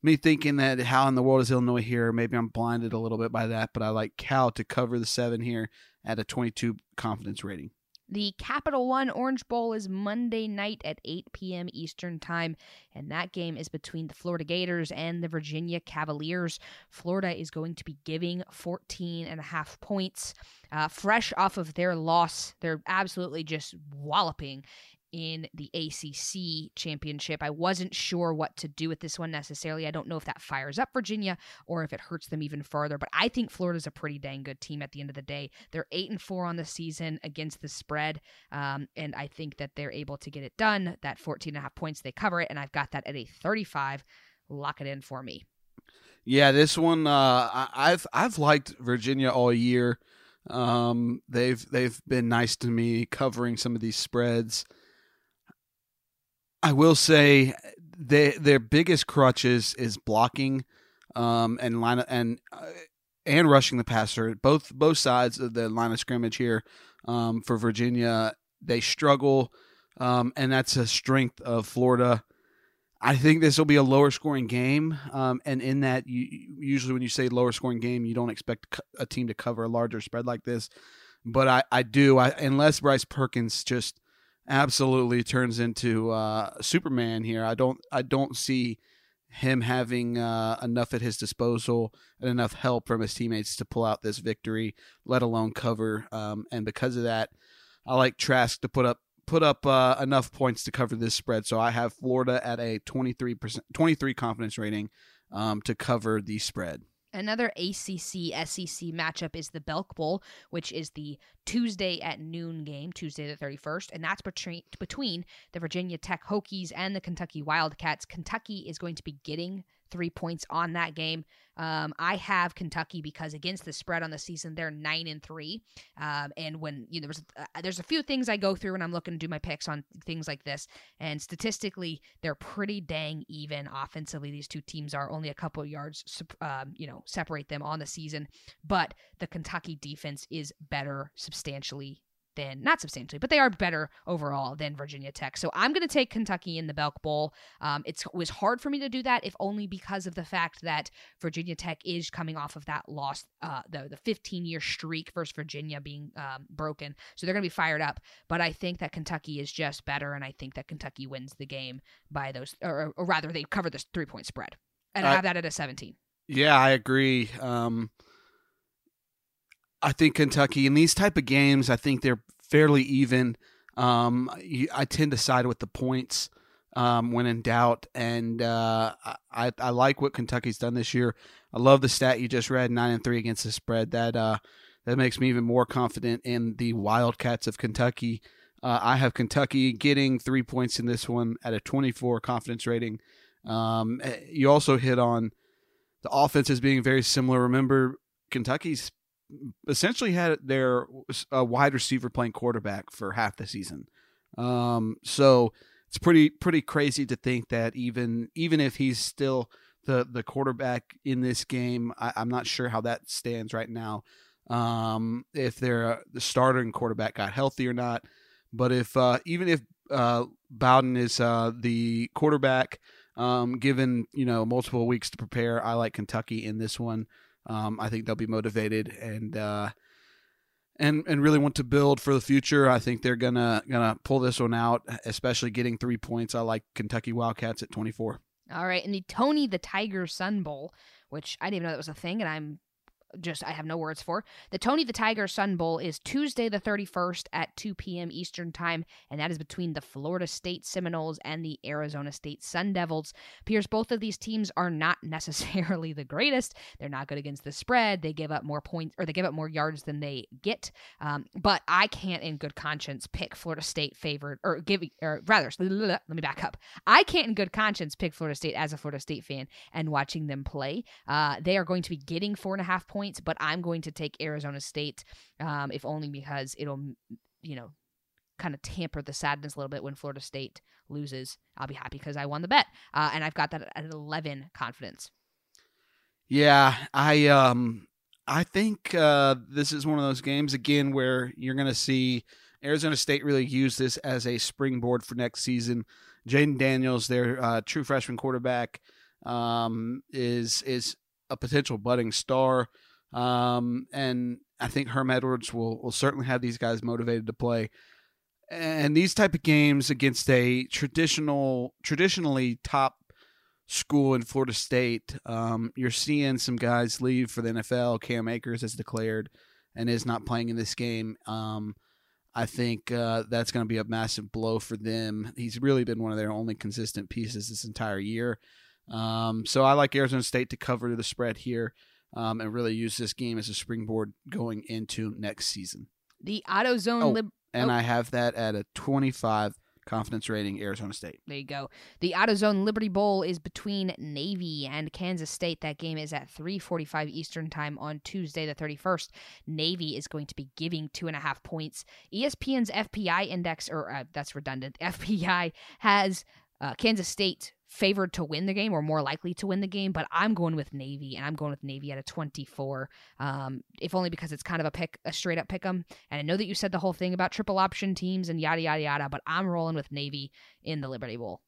Speaker 2: me thinking that how in the world is Illinois here, maybe I'm blinded a little bit by that, but I like Cal to cover the seven here at a 22 confidence rating.
Speaker 1: The Capital One Orange Bowl is Monday night at 8 p.m. Eastern Time, and that game is between the Florida Gators and the Virginia Cavaliers. Florida is going to be giving 14 and a half points. Uh, fresh off of their loss, they're absolutely just walloping in the ACC championship. I wasn't sure what to do with this one necessarily. I don't know if that fires up Virginia or if it hurts them even further, but I think Florida's a pretty dang good team at the end of the day. They're 8 and 4 on the season against the spread, um, and I think that they're able to get it done. That 14 and a half points, they cover it, and I've got that at a 35. Lock it in for me.
Speaker 2: Yeah, this one uh, I've I've liked Virginia all year. Um, they've they've been nice to me covering some of these spreads. I will say they, their biggest crutches is blocking um, and line and uh, and rushing the passer. Both both sides of the line of scrimmage here um, for Virginia, they struggle, um, and that's a strength of Florida. I think this will be a lower scoring game, um, and in that, you, usually when you say lower scoring game, you don't expect a team to cover a larger spread like this. But I, I do, I, unless Bryce Perkins just absolutely turns into uh, Superman here. I don't I don't see him having uh, enough at his disposal and enough help from his teammates to pull out this victory, let alone cover. Um, and because of that, I like Trask to put up put up uh, enough points to cover this spread. So I have Florida at a 23% 23 confidence rating um, to cover the spread.
Speaker 1: Another ACC SEC matchup is the Belk Bowl, which is the Tuesday at noon game, Tuesday the 31st, and that's between between the Virginia Tech Hokies and the Kentucky Wildcats. Kentucky is going to be getting three points on that game. Um, I have Kentucky because against the spread on the season, they're nine and three. Um, and when you know, there's uh, there's a few things I go through when I'm looking to do my picks on things like this, and statistically, they're pretty dang even offensively. These two teams are only a couple yards, um, you know, separate them on the season, but the Kentucky defense is better substantially than not substantially, but they are better overall than Virginia Tech. So I'm going to take Kentucky in the Belk Bowl. Um, it was hard for me to do that, if only because of the fact that Virginia Tech is coming off of that loss, uh, the the 15 year streak versus Virginia being um, broken. So they're going to be fired up. But I think that Kentucky is just better, and I think that Kentucky wins the game by those, or, or rather, they cover this three point spread, and I have that at a 17.
Speaker 2: Yeah, I agree. Um, I think Kentucky in these type of games, I think they're fairly even. Um, I tend to side with the points um, when in doubt, and uh, I, I like what Kentucky's done this year. I love the stat you just read, nine and three against the spread. That uh, that makes me even more confident in the Wildcats of Kentucky. Uh, I have Kentucky getting three points in this one at a 24 confidence rating. Um, eh, you also hit on the offense as being very similar. Remember, Kentucky's essentially had their uh, wide receiver playing quarterback for half the season. Um, so it's pretty pretty crazy to think that even even if he's still the the quarterback in this game, I, am not sure how that stands right now. Um, if they're uh, the starting quarterback got healthy or not, but if uh, even if uh, Bowden is uh, the quarterback, um, given you know multiple weeks to prepare, I like Kentucky in this one. Um, I think they'll be motivated and uh, and and really want to build for the future. I think they're gonna gonna pull this one out, especially getting three points. I like Kentucky Wildcats at twenty four.
Speaker 1: All right, and the Tony the Tiger Sun Bowl, which I didn't even know that was a thing, and I'm just I have no words for. The Tony the Tiger Sun Bowl is Tuesday the 31st at 2 p.m. Eastern Time, and that is between the Florida State Seminoles and the Arizona State Sun Devils. Appears both of these teams are not *laughs* necessarily the greatest. They're not good against the spread. They give up more points or they give up more yards than they get. Um, but I can't, in good conscience, pick Florida State favored or give or rather. *laughs* Let me back up. I can't, in good conscience, pick Florida State as a Florida State fan and watching them play. Uh, they are going to be getting four and a half points points, but I'm going to take Arizona State, um, if only because it'll, you know, kind of tamper the sadness a little bit when Florida State loses. I'll be happy because I won the bet, uh, and I've got that at 11 confidence.
Speaker 2: Yeah, I um, I think uh, this is one of those games again where you're going to see Arizona State really use this as a springboard for next season. Jayden Daniels, their uh, true freshman quarterback, um, is is a potential budding star. Um, and I think Herm Edwards will, will certainly have these guys motivated to play. And these type of games against a traditional, traditionally top school in Florida State, um, you're seeing some guys leave for the NFL. Cam Akers has declared and is not playing in this game. Um, I think uh, that's going to be a massive blow for them. He's really been one of their only consistent pieces this entire year. Um, so I like Arizona State to cover the spread here um, and really use this game as a springboard going into next season.
Speaker 1: The AutoZone
Speaker 2: Oh,
Speaker 1: Lib-
Speaker 2: And
Speaker 1: Oh.
Speaker 2: I have that at a 25 confidence rating, Arizona State.
Speaker 1: There you go. The AutoZone Liberty Bowl is between Navy and Kansas State. That game is at 3:45 Eastern Time on Tuesday, the 31st. Navy is going to be giving two and a half points. ESPN's FPI index, or uh, that's redundant, *laughs* FPI has uh, Kansas State favored to win the game or more likely to win the game, but I'm going with Navy, and I'm going with Navy at a 24. Um, if only because it's kind of a pick, a straight up pick 'em. And I know that you said the whole thing about triple option teams and yada yada yada, but I'm rolling with Navy in the Liberty Bowl.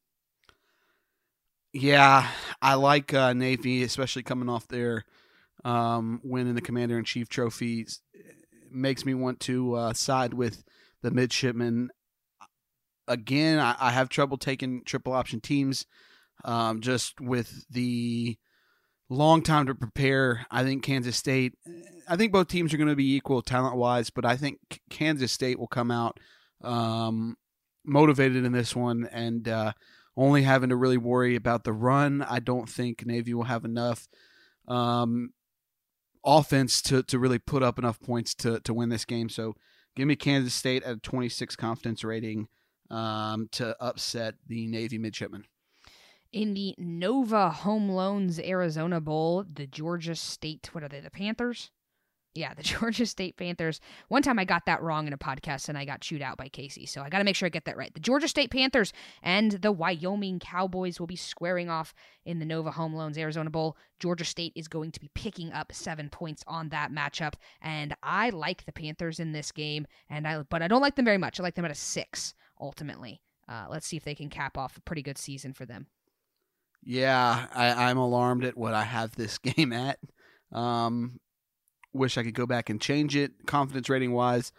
Speaker 2: Yeah, I like uh, Navy, especially coming off their um, win in the Commander in Chief trophy. Makes me want to uh, side with the midshipmen. Again, I, I have trouble taking triple option teams um, just with the long time to prepare. I think Kansas State, I think both teams are going to be equal talent wise, but I think Kansas State will come out um, motivated in this one and uh, only having to really worry about the run. I don't think Navy will have enough um, offense to, to really put up enough points to, to win this game. So give me Kansas State at a 26 confidence rating um, to upset the Navy midshipmen.
Speaker 1: In the Nova Home Loans Arizona Bowl, the Georgia State, what are they, the Panthers? Yeah, the *laughs* Georgia State Panthers. One time I got that wrong in a podcast and I got chewed out by Casey, so I got to make sure I get that right. The Georgia State Panthers and the Wyoming Cowboys will be squaring off in the Nova Home Loans Arizona Bowl. Georgia State is going to be picking up seven points on that matchup, and I like the Panthers in this game, and I but I don't like them very much. I like them at a six ultimately. Uh, let's see if they can cap off a pretty good season for them.
Speaker 2: Yeah, I, I'm alarmed at what I have this *laughs* game at. Um, wish I could go back and change it, confidence rating wise.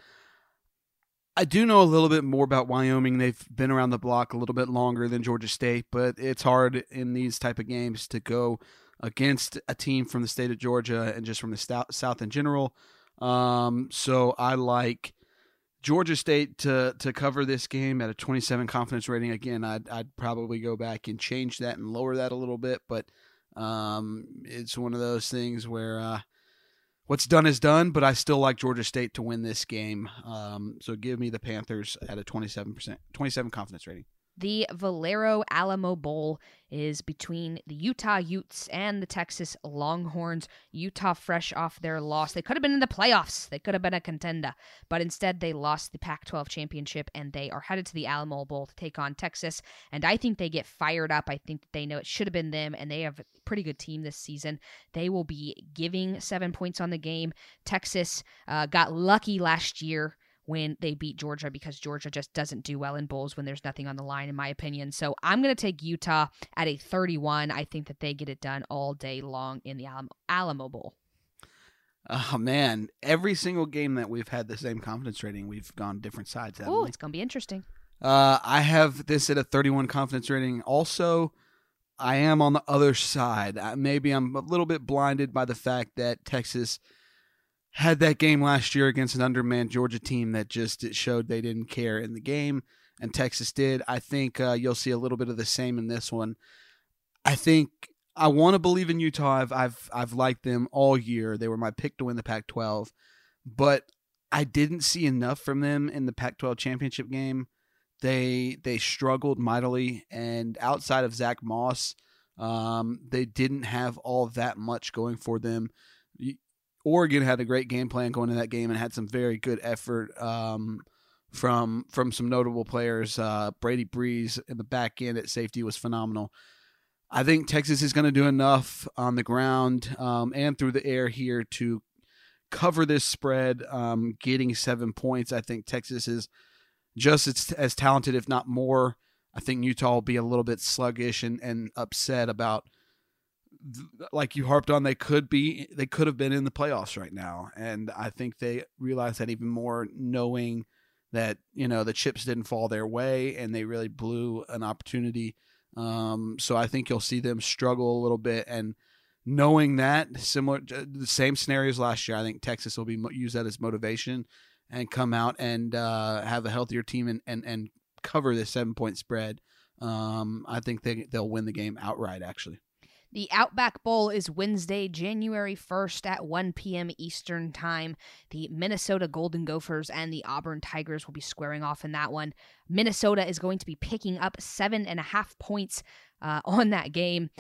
Speaker 2: I do know a little bit more about Wyoming. They've been around the block a little bit longer than Georgia State, but it's hard in these type of games to go against a team from the state of Georgia and just from the South in general. Um, so I like Georgia State to to cover this game at a 27 confidence rating. Again, I'd I'd probably go back and change that and lower that a little bit, but um, it's one of those things where uh, what's done is done. But I still like Georgia State to win this game. Um, so give me the Panthers at a 27 percent 27 confidence rating.
Speaker 1: The Valero Alamo Bowl is between the Utah Utes and the Texas Longhorns. Utah, fresh off their loss, they could have been in the playoffs. They could have been a contender, but instead they lost the Pac 12 championship and they are headed to the Alamo Bowl to take on Texas. And I think they get fired up. I think they know it should have been them, and they have a pretty good team this season. They will be giving seven points on the game. Texas uh, got lucky last year when they beat Georgia because Georgia just doesn't do well in bowls when there's nothing on the line, in my opinion. So I'm going to take Utah at a 31. I think that they get it done all day long in the Alamo, Alamo Bowl.
Speaker 2: Oh man, every single game that we've had the same confidence rating, we've gone different sides.
Speaker 1: Oh, it's going to be interesting.
Speaker 2: Uh, I have this at a 31 confidence rating. Also, I am on the other side. Maybe I'm a little bit blinded by the fact that Texas had that game last year against an undermanned Georgia team that just it showed they didn't care in the game, and Texas did. I think uh, you'll see a little bit of the same in this one. I think I want to believe in Utah. I've I've I've liked them all year. They were my pick to win the Pac-12, but I didn't see enough from them in the Pac-12 championship game they they struggled mightily, and outside of Zach Moss, um, they didn't have all that much going for them. Oregon had a great game plan going into that game and had some very good effort um, from from some notable players. Uh, Brady Breeze in the back end at safety was phenomenal. I think Texas is going to do enough on the ground um, and through the air here to cover this spread, um, getting seven points. I think Texas is just as, as talented, if not more. I think Utah will be a little bit sluggish and, and upset about, like you harped on, they could be, they could have been in the playoffs right now, and I think they realize that even more, knowing that you know the chips didn't fall their way and they really blew an opportunity. Um, so I think you'll see them struggle a little bit and knowing that similar the same scenarios last year, I think Texas will be use that as motivation and come out and uh, have a healthier team and, and, and cover the seven point spread. Um, I think they they'll win the game outright. Actually,
Speaker 1: the Outback Bowl is Wednesday, January 1st at 1 p.m. Eastern Time. The Minnesota Golden Gophers and the Auburn Tigers will be squaring off in that one. Minnesota is going to be picking up seven and a half points uh, *laughs* on that game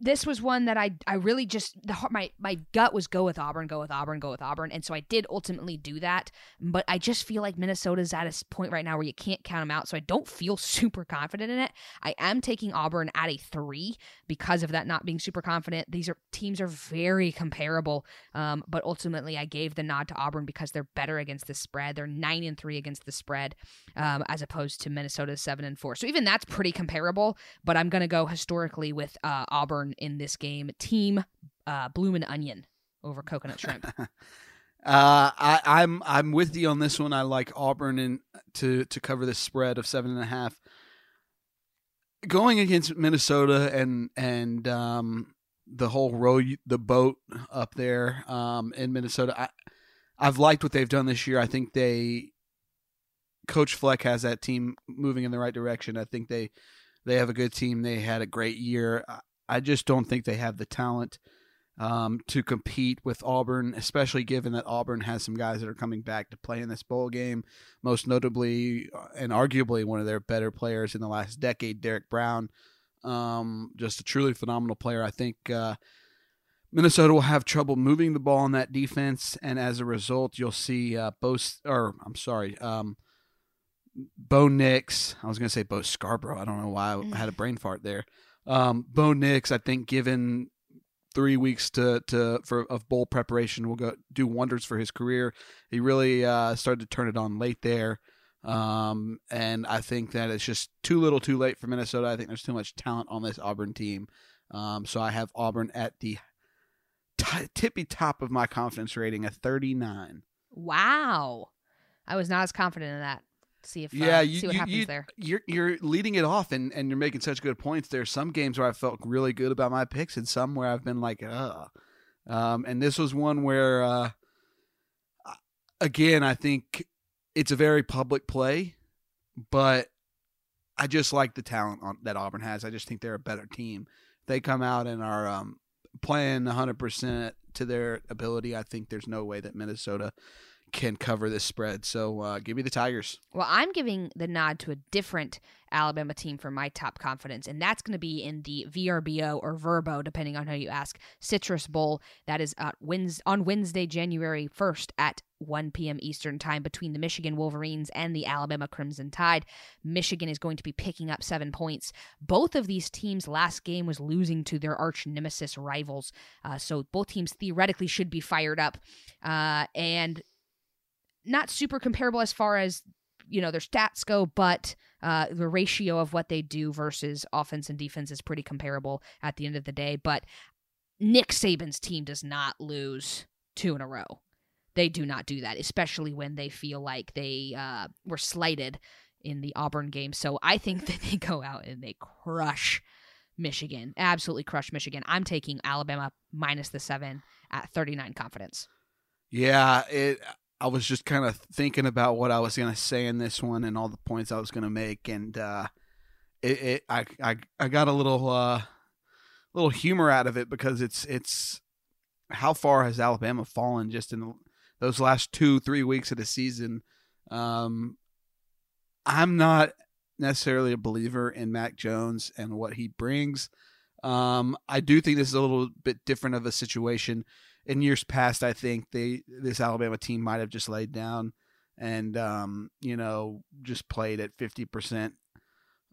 Speaker 1: this was one that I I really just the my my gut was go with Auburn, go with Auburn, go with Auburn, and so I did ultimately do that. But I just feel like Minnesota's at a point right now where you can't count them out, so I don't feel *laughs* super confident in it. I am taking Auburn at a three because of that not being super confident. These are teams are very comparable, um, but ultimately I gave the nod to Auburn because they're better against the spread. They're nine and three against the spread, um, as opposed to Minnesota's seven and four. So even that's pretty comparable. But I'm gonna go historically with uh, Auburn in this game. Team uh, Bloomin' Onion over Coconut Shrimp. *laughs*
Speaker 2: uh, I, I'm I'm with you on this one. I like Auburn and to to cover the spread of seven and a half. Going against Minnesota and and um, the whole row the boat up there um, in Minnesota, I, I've liked what they've done this year. I think they Coach Fleck has that team moving in the right direction. I think they they have a good team. They had a great year. I just don't think they have the talent um, to compete with Auburn, especially given that Auburn has some guys that are coming back to play in this bowl game. Most notably, uh, and arguably one of their better players in the last decade, Derrick Brown. Um, just a truly phenomenal player. I think uh, Minnesota will have trouble moving the ball in that defense, and as a result, you'll see uh, Bo, or I'm sorry, um, Bo Nix. I was going to say Bo Scarborough. I don't know why I had a brain fart there. Um, Bo Nix, I think, given three weeks to to for of bowl preparation, will go do wonders for his career. He really uh, started to turn it on late there, um, and I think that it's just too little, too late for Minnesota. I think there's too much talent on this Auburn team, um, so I have Auburn at the t- tippy top of my confidence rating, a 39.
Speaker 1: Wow, I was not as confident in that see if
Speaker 2: yeah,
Speaker 1: uh,
Speaker 2: you,
Speaker 1: see what
Speaker 2: you,
Speaker 1: happens
Speaker 2: you,
Speaker 1: there.
Speaker 2: You're you're leading it off and, and you're making such good points. There's some games where I felt really good about my picks and some where I've been like, uh um, and this was one where uh, again I think it's a very public play, but I just like the talent on, that Auburn has. I just think they're a better team. They come out and are um, playing 100% to their ability. I think there's no way that Minnesota can cover this spread. So uh, give me the Tigers.
Speaker 1: Well, I'm giving the nod to a different Alabama team for my top confidence, and that's going to be in the VRBO or Verbo, depending on how you ask, Citrus Bowl. That is uh, on Wednesday, January 1st at 1 p.m. Eastern Time between the Michigan Wolverines and the Alabama Crimson Tide. Michigan is going to be picking up seven points. Both of these teams' last game was losing to their arch nemesis rivals, uh, so both teams theoretically should be fired up. Uh, and not super comparable as far as you know their stats go, but uh, the ratio of what they do versus offense and defense is pretty comparable at the end of the day. But Nick Saban's team does not lose two in a row. They do not do that, especially when they feel like they uh, were slighted in the Auburn game. So I think *laughs* that they go out and they crush Michigan, absolutely crush Michigan. I'm taking Alabama minus the seven at 39 confidence.
Speaker 2: Yeah, it I was just kind of thinking about what I was going to say in this one and all the points I was going to make, and uh, it, it, I, I, I got a little, uh, little humor out of it because it's, it's how far has Alabama fallen just in those last two, three weeks of the season. Um, I'm not necessarily a believer in Mac Jones and what he brings. Um, I do think this is a little bit different of a situation in years past, I think they this Alabama team might have just laid down and um, you know just played at fifty percent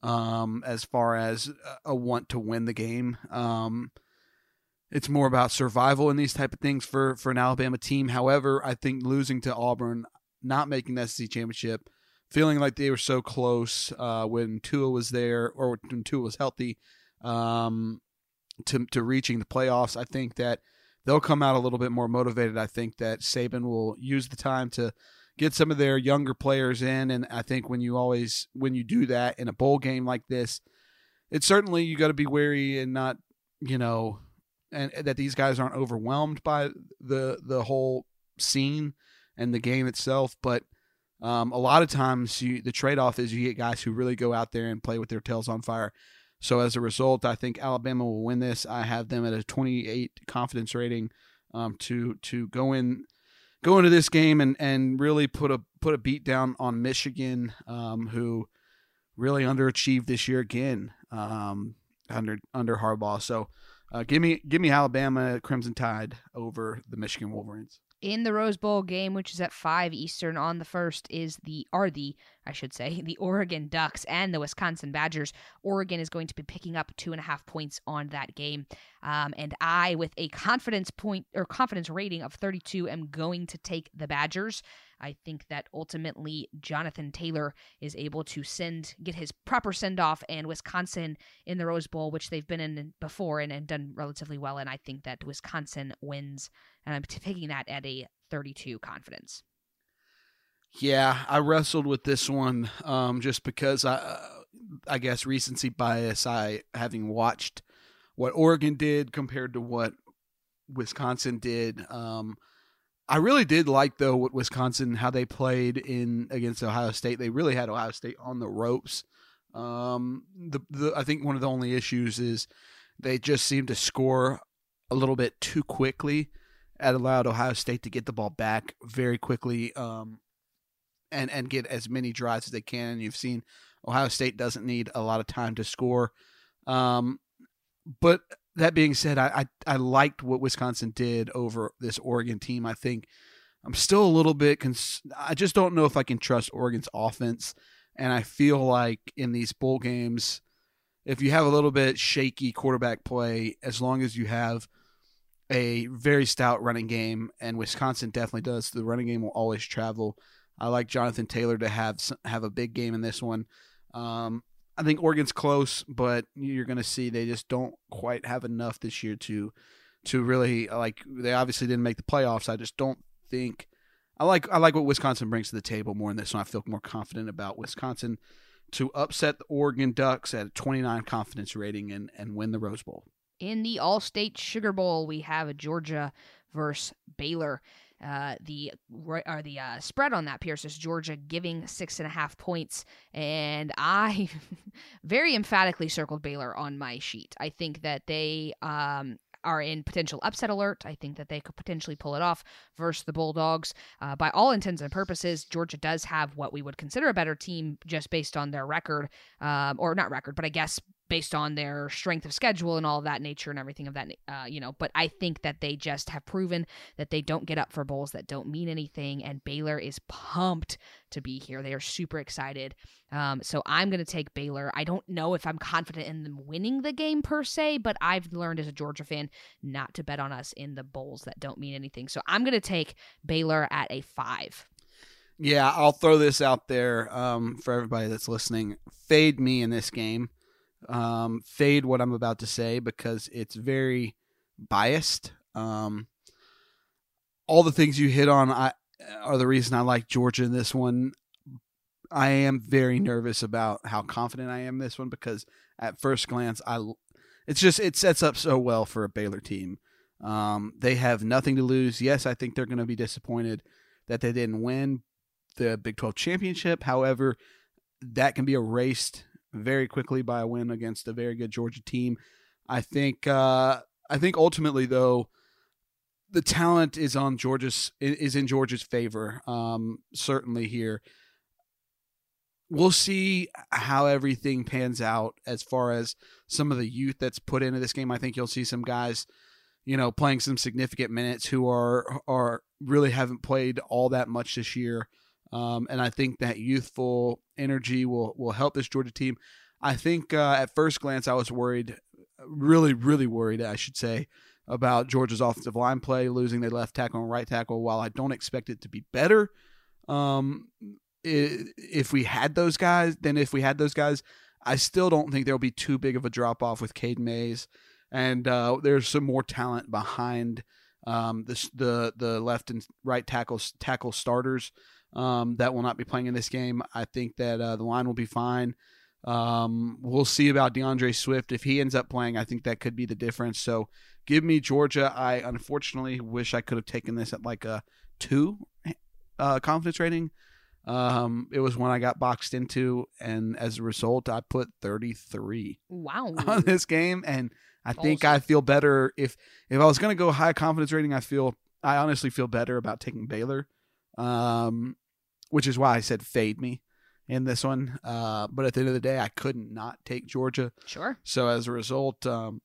Speaker 2: um, as far as a want to win the game. Um, it's more about survival in these type of things for for an Alabama team. However, I think losing to Auburn, not making the SEC championship, feeling like they were so close uh, when Tua was there or when Tua was healthy um, to to reaching the playoffs. I think that they'll come out a little bit more motivated. I think that Saban will use the time to get some of their younger players in. And I think when you always when you do that in a bowl game like this, it's certainly you got to be wary and not you know and that these guys aren't overwhelmed by the the whole scene and the game itself. But um, a lot of times, you, the trade off is you get guys who really go out there and play with their tails on fire. So as a result, I think Alabama will win this. I have them at a 28 confidence rating um, to to go in go into this game and, and really put a put a beat down on Michigan, um, who really underachieved this year again um, under under Harbaugh. So uh, give me give me Alabama Crimson Tide over the Michigan Wolverines
Speaker 1: in the Rose Bowl game, which is at five Eastern on the first, is the are the I should say *laughs* the Oregon Ducks and the Wisconsin Badgers. Oregon is going to be picking up two and a half points on that game, um, and I, with a confidence point or confidence rating of 32, am going to take the Badgers. I think that ultimately Jonathan Taylor is able to send get his proper send off, and Wisconsin in the Rose Bowl, which they've been in before and, and done relatively well. And I think that Wisconsin wins, and I'm taking that at a 32 confidence.
Speaker 2: Yeah, I wrestled with this one um, just because I, uh, I guess recency bias. I having watched what Oregon did compared to what Wisconsin did. Um, I really did like though what Wisconsin how they played in against Ohio State. They really had Ohio State on the ropes. Um, the, the I think one of the only issues is they just seemed to score a little bit too quickly. It allowed Ohio State to get the ball back very quickly, um, and and get as many drives as they can. And you've seen Ohio State doesn't need a lot of time to score. Um, but that being said, I, I, I liked what Wisconsin did over this Oregon team. I think I'm still a little bit. Cons- I just don't know if I can trust Oregon's offense, and I feel like in these bowl games, if you have a little bit shaky quarterback play, as long as you have a very stout running game, and Wisconsin definitely does, the running game will always travel. I like Jonathan Taylor to have have a big game in this one. Um, I think Oregon's close, but you're going to see they just don't quite have enough this year to to really uh, like. They obviously didn't make the playoffs. I just don't think. I like I like what Wisconsin brings to the table more in this one. I feel more confident about Wisconsin to upset the Oregon Ducks at a 29 confidence rating and and win the Rose Bowl.
Speaker 1: In the Allstate Sugar Bowl, we have a Georgia versus Baylor. Uh, the or the uh, spread on that Pierce is Georgia giving six and a half points, and I *laughs* very emphatically circled Baylor on my sheet. I think that they um, are in potential upset alert. I think that they could potentially pull it off versus the Bulldogs. Uh, by all intents and purposes, Georgia does have what we would consider a better team just based on their record, um, or not record, but I guess based on their strength of schedule and all of that nature and everything of that, uh, you know. But I think that they just have proven that they don't get up for bowls that don't mean anything. And Baylor is pumped to be here. They are super excited. Um, so I'm going to take Baylor. I don't know if I'm confident in them winning the game per se, but I've learned as a Georgia fan not to bet on us in the bowls that don't mean anything. So I'm going to take Baylor at a five.
Speaker 2: Yeah, I'll throw this out there um, for everybody that's listening. Fade me in this game um, fade what I'm about to say because it's very biased. Um, all the things you hit on I, are the reason I like Georgia in this one. I am very nervous about how confident I am this one because at first glance, I it's just it sets up so well for a Baylor team. Um, they have nothing to lose. Yes, I think they're going to be disappointed that they didn't win the Big 12 championship. However, that can be erased very quickly by a win against a very good Georgia team. I think uh, I think ultimately though the talent is on Georgia's is in Georgia's favor. Um, certainly here. We'll see how everything pans out as far as some of the youth that's put into this game. I think you'll see some guys, you know, playing some significant minutes who are are really haven't played all that much this year. Um, and I think that youthful energy will will help this Georgia team. I think uh, at first glance I was worried, really, really worried, I should say, about Georgia's offensive line play, losing their left tackle and right tackle. While I don't expect it to be better, um, if we had those guys, then if we had those guys, I still don't think there'll be too big of a drop off with Cade Mays, and uh, there's some more talent behind um, the the the left and right tackle tackle starters. Um, that will not be playing in this game. I think that uh, the line will be fine. Um, we'll see about D'Andre Swift if he ends up playing. I think that could be the difference. So give me Georgia. I unfortunately wish I could have taken this at like a two uh, confidence rating. Um, it was one I got boxed into, and as a result, I put 33
Speaker 1: Wow. *laughs*
Speaker 2: on this game, and I think
Speaker 1: Ballsy.
Speaker 2: I feel better if if I was going to go high confidence rating. I feel I honestly feel better about taking Baylor, um, which is why I said fade me in this one. Uh, but at the end of the day, I couldn't not take Georgia.
Speaker 1: Sure.
Speaker 2: So as a result, um,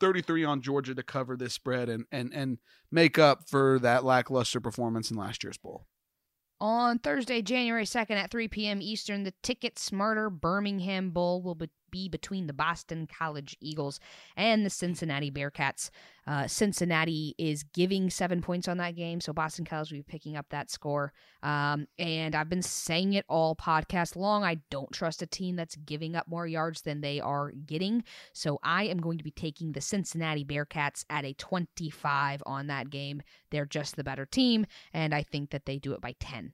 Speaker 2: 33 on Georgia to cover this spread and and and make up for that lackluster performance in last year's bowl.
Speaker 1: On Thursday, January 2nd at 3 p.m. Eastern, the TicketSmarter Birmingham Bowl will be be between the Boston College Eagles and the Cincinnati Bearcats. Uh, Cincinnati is giving seven points on that game, so Boston College will be picking up that score. Um, and I've been saying it all podcast long. I don't trust a team that's giving up more yards than they are getting. So I am going to be taking the Cincinnati Bearcats at a 25 on that game. They're just the better team, and I think that they do it by 10.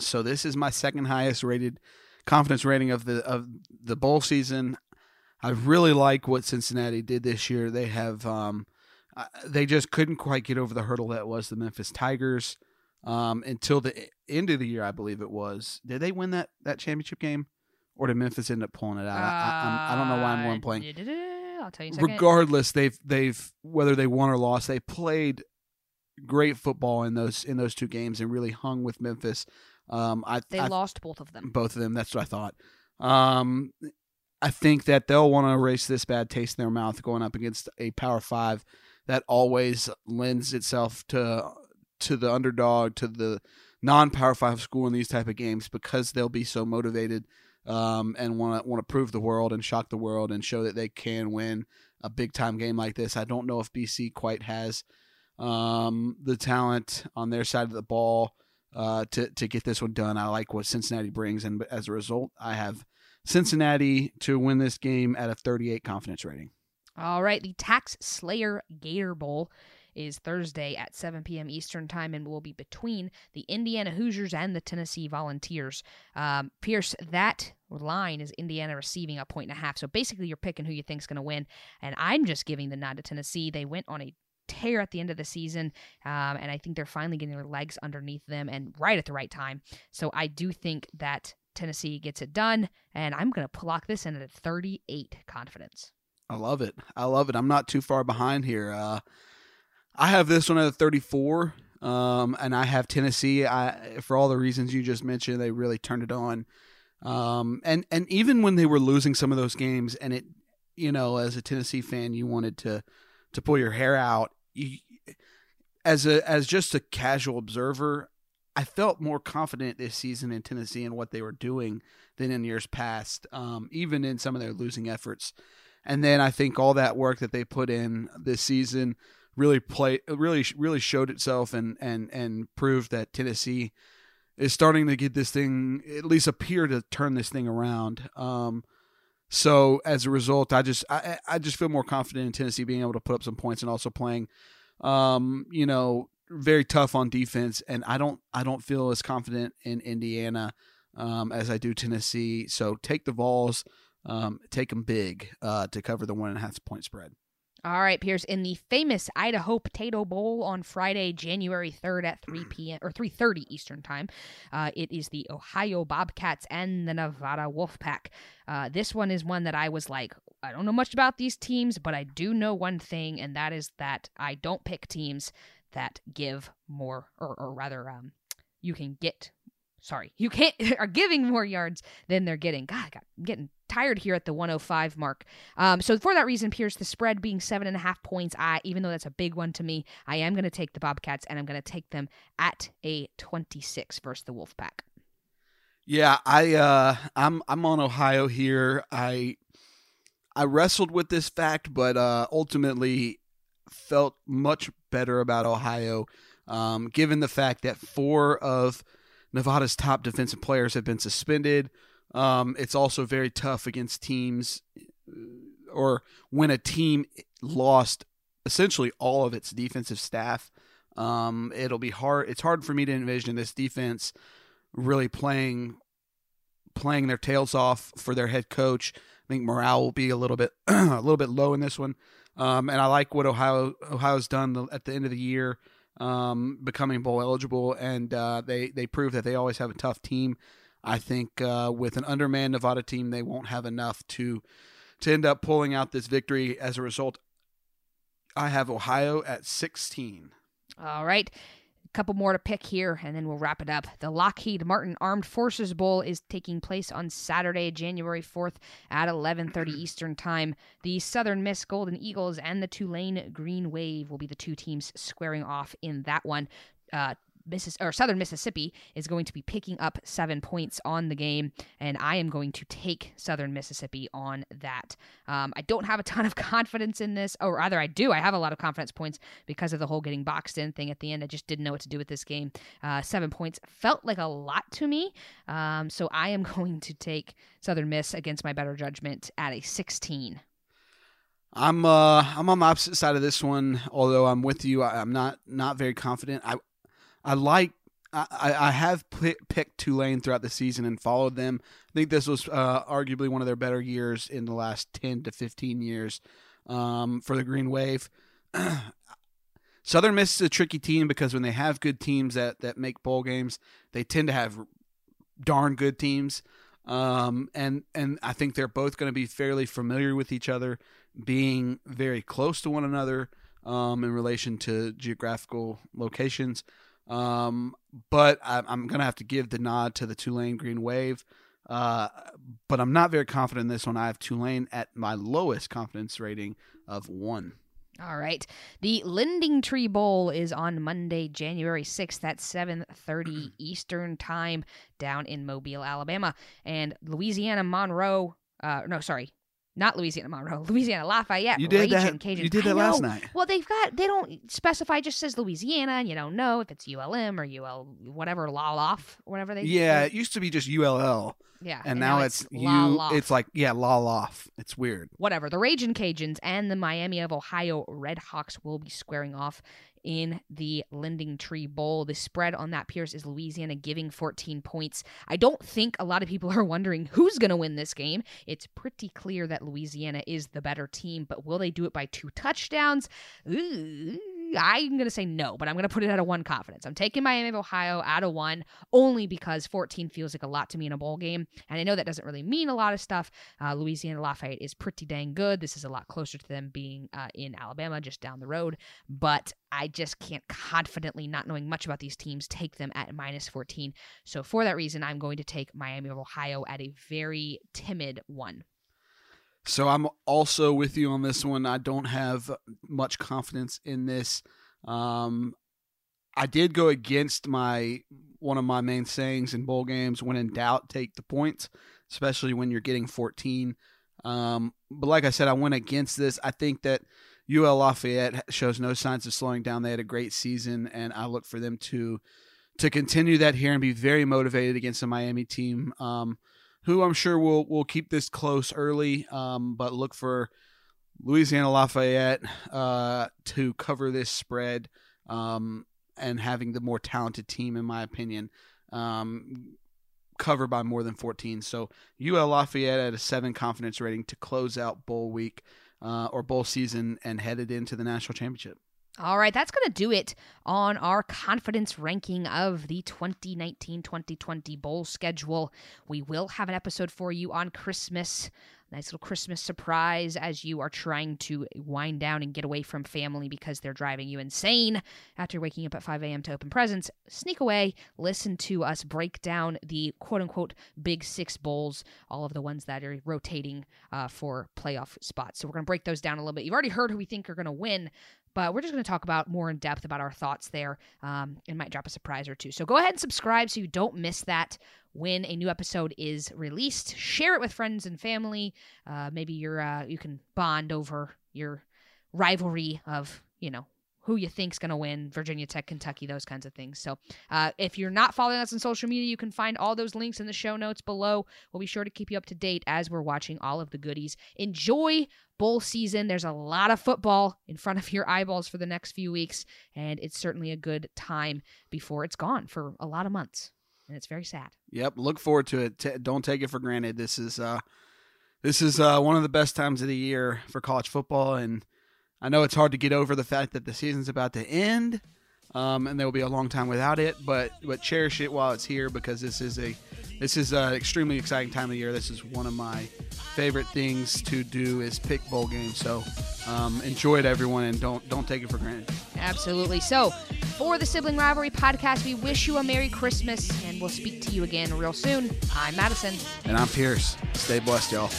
Speaker 2: So this is my second highest rated confidence rating of the of the bowl season. I really like what Cincinnati did this year. They have um, uh, they just couldn't quite get over the hurdle that was the Memphis Tigers um, until the end of the year, I believe it was. Did they win that that championship game, or did Memphis end up pulling it out? I, I, I don't know why I'm one playing.
Speaker 1: Uh, I'll tell you
Speaker 2: regardless they've they've whether they won or lost they played great football in those in those two games and really hung with Memphis um I,
Speaker 1: they
Speaker 2: I
Speaker 1: lost both of them.
Speaker 2: both of them that's what I thought um I think that they'll want to erase this bad taste in their mouth going up against a power 5 that always lends itself to to the underdog to the non-power 5 school in these type of games because they'll be so motivated um, and want to want to prove the world and shock the world and show that they can win a big time game like this. I don't know if BC quite has um, the talent on their side of the ball uh, to to get this one done. I like what Cincinnati brings, and as a result, I have Cincinnati to win this game at a 38 confidence rating.
Speaker 1: All right, the TaxSlayer Gator Bowl is Thursday at 7 p.m. Eastern Time and will be between the Indiana Hoosiers and the Tennessee Volunteers. Um, Pierce, that line is Indiana receiving a point and a half. So basically, you're picking who you think's going to win, and I'm just giving the nod to Tennessee. They went on a tear at the end of the season, um, and I think they're finally getting their legs underneath them and right at the right time. So I do think that Tennessee gets it done, and I'm going to lock this in at a 38 confidence.
Speaker 2: I love it. I love it. I'm not too far behind here. Uh, I have this one at a 34, um, and I have Tennessee. I for all the reasons you just mentioned, they really turned it on. Um, and and even when they were losing some of those games, and it, you know, as a Tennessee fan, you wanted to to pull your hair out. You, as a as just a casual observer, I felt more confident this season in Tennessee and what they were doing than in years past, um, even in some of their losing efforts. And then I think all that work that they put in this season really play really really showed itself and and and proved that Tennessee is starting to get this thing at least appear to turn this thing around. Um, so as a result, I just I, I just feel more confident in Tennessee being able to put up some points and also playing, um, you know, very tough on defense. And I don't I don't feel as confident in Indiana um, as I do Tennessee. So take the Vols, um, take them big uh, to cover the one and a half point spread.
Speaker 1: All right, Pierce, in the famous Idaho Potato Bowl on Friday, January 3rd at 3 p.m. or 3:30 Eastern Time, uh, it is the Ohio Bobcats and the Nevada Wolfpack. Uh, this one is one that I was like, I don't know much about these teams, but I do know one thing, and that is that I don't pick teams that give more, or, or rather, um, you can get. Sorry, you can't *laughs* are giving more yards than they're getting. God, I'm getting tired here at the 105 mark. Um, so for that reason, Pierce, the spread being seven and a half points, I even though that's a big one to me, I am going to take the Bobcats and I'm going to take them at a 26 versus the Wolfpack.
Speaker 2: Yeah, I uh, I'm I'm on Ohio here. I I wrestled with this fact, but uh, ultimately felt much better about Ohio, um, given the fact that four of Nevada's top defensive players have been suspended. Um, it's also very tough against teams, or when a team lost essentially all of its defensive staff. Um, it'll be hard. It's hard for me to envision this defense really playing playing their tails off for their head coach. I think morale will be a little bit *clears throat* a little bit low in this one. Um, and I like what Ohio Ohio's done at the end of the year, um, becoming bowl eligible, and uh, they they prove that they always have a tough team. I think uh, with an undermanned Nevada team, they won't have enough to to end up pulling out this victory. As a result, I have Ohio at 16.
Speaker 1: All right couple more to pick here and then we'll wrap it up. The Lockheed Martin Armed Forces Bowl is taking place on Saturday, January 4th at 11:30 *clears throat* Eastern Time. The Southern Miss Golden Eagles and the Tulane Green Wave will be the two teams squaring off in that one. Uh, Missis- or Southern Mississippi is going to be picking up seven points on the game, and I am going to take Southern Mississippi on that. Um, I don't have a ton of *laughs* confidence in this, or rather, I do. I have a lot of confidence points because of the whole getting boxed in thing at the end. I just didn't know what to do with this game. Uh, seven points felt like a lot to me, um, so I am *laughs* going to take Southern Miss against my better judgment at a 16.
Speaker 2: I'm uh I'm on the opposite side of this one. Although I'm with you, I, am not not very confident. I I like. I, I have p- picked Tulane throughout the season and followed them. I think this was uh, arguably one of their better years in the last ten to fifteen years um, for the Green Wave. *clears throat* Southern Miss is a tricky team because when they have good teams that that make bowl games, they tend to have darn good teams. Um, and and I think they're both going to be fairly familiar with each other, being very close to one another um, in relation to geographical locations. Um, but I, am going to have to give the nod to the Tulane Green Wave. Uh, but I'm not very confident in this one. I have Tulane at my lowest confidence rating of one.
Speaker 1: All right. The LendingTree Bowl is on Monday, January 6th at 7:30 *clears throat* Eastern Time down in Mobile, Alabama. And Louisiana Monroe uh no, sorry, not Louisiana Monroe, *laughs* Louisiana Lafayette.
Speaker 2: You did
Speaker 1: Ragin'
Speaker 2: that.
Speaker 1: Cajuns.
Speaker 2: You did that last night.
Speaker 1: Well, they've got they don't specify. Just says Louisiana, and you don't know if it's ULM or UL whatever Laloff, whatever they.
Speaker 2: Yeah, it used to be just ULL.
Speaker 1: Yeah,
Speaker 2: and, now, it's, you. It's like yeah, Laloff. It's weird.
Speaker 1: Whatever. The Raging Cajuns and the Miami of Ohio Redhawks will be squaring off in the LendingTree Bowl. The spread on that Pierce is Louisiana giving 14 points. I don't think a lot of people *laughs* are wondering who's going to win this game. It's pretty clear that Louisiana is the better team, but will they do it by two touchdowns? Ooh. I'm going to say no, but I'm going to put it at a one confidence. I'm taking Miami of Ohio at a one only because 14 feels like a lot to me in a bowl game. And I know that doesn't really mean a lot of stuff. Uh, Louisiana Lafayette is pretty dang good. This is a lot closer to them being uh, in Alabama, just down the road. But I just can't confidently, not knowing much about these teams, take them at minus 14. So for that reason, I'm going to take Miami of Ohio at a very timid one.
Speaker 2: So I'm also with you on this one. I don't have much confidence in this. Um, I did go against my one of my main sayings in bowl games: when in doubt, take the points, especially when you're getting 14. Um, but like I said, I went against this. I think that UL Lafayette shows no signs of slowing down. They had a great season, and I look for them to to continue that here and be very motivated against the Miami team. Um, who I'm sure will will keep this close early, um, but look for Louisiana Lafayette uh, to cover this spread um, and having the more talented team, in my opinion, um, cover by more than 14. So UL Lafayette at a seven confidence rating to close out bowl week uh, or bowl season and headed into the national championship.
Speaker 1: All right, that's going to do it on our confidence ranking of the 2019 2020 bowl schedule. We will have an episode for you on Christmas. Nice little Christmas surprise as you are trying to wind down and get away from family because they're driving you insane after waking up at 5 a.m. to open presents. Sneak away, listen to us break down the quote unquote big six bowls, all of the ones that are rotating uh, for playoff spots. So we're going to break those down a little bit. You've already heard who we think are going to win, but we're just going to talk about more in depth about our thoughts there um, and might drop a surprise or two. So go ahead and subscribe so you don't miss that when a new episode is released. Share it with friends and family. Uh, maybe you're uh, you can bond over your rivalry of you know who you think's going to win Virginia Tech, Kentucky, those kinds of things. So uh, if you're not following us on social media, you can find all those links in the show notes below. We'll be sure to keep you up to date as we're watching all of the goodies. Enjoy bowl season. There's a lot of football in front of your eyeballs for the next few weeks, and it's certainly a good time before it's gone for a lot of months. And it's very sad.
Speaker 2: Yep, look forward to it. T- don't take it for granted. This is uh, this is uh, one of the best times of the year for college football, and I know it's hard to get over the fact that the season's about to end, um, and there will be a long time without it. But but cherish it while it's here because this is a this is an extremely exciting time of year. This is one of my favorite things to do is pick bowl games. So um, enjoy it, everyone, and don't don't take it for granted.
Speaker 1: Absolutely. So for the Sibling Rivalry podcast, we wish you a Merry Christmas, and we'll speak to you again real soon. I'm Madison.
Speaker 2: And I'm Pierce. Stay blessed, y'all.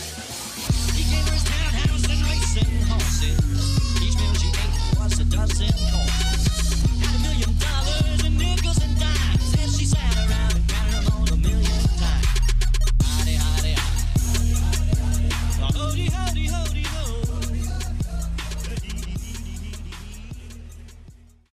Speaker 2: dozen horses dollars.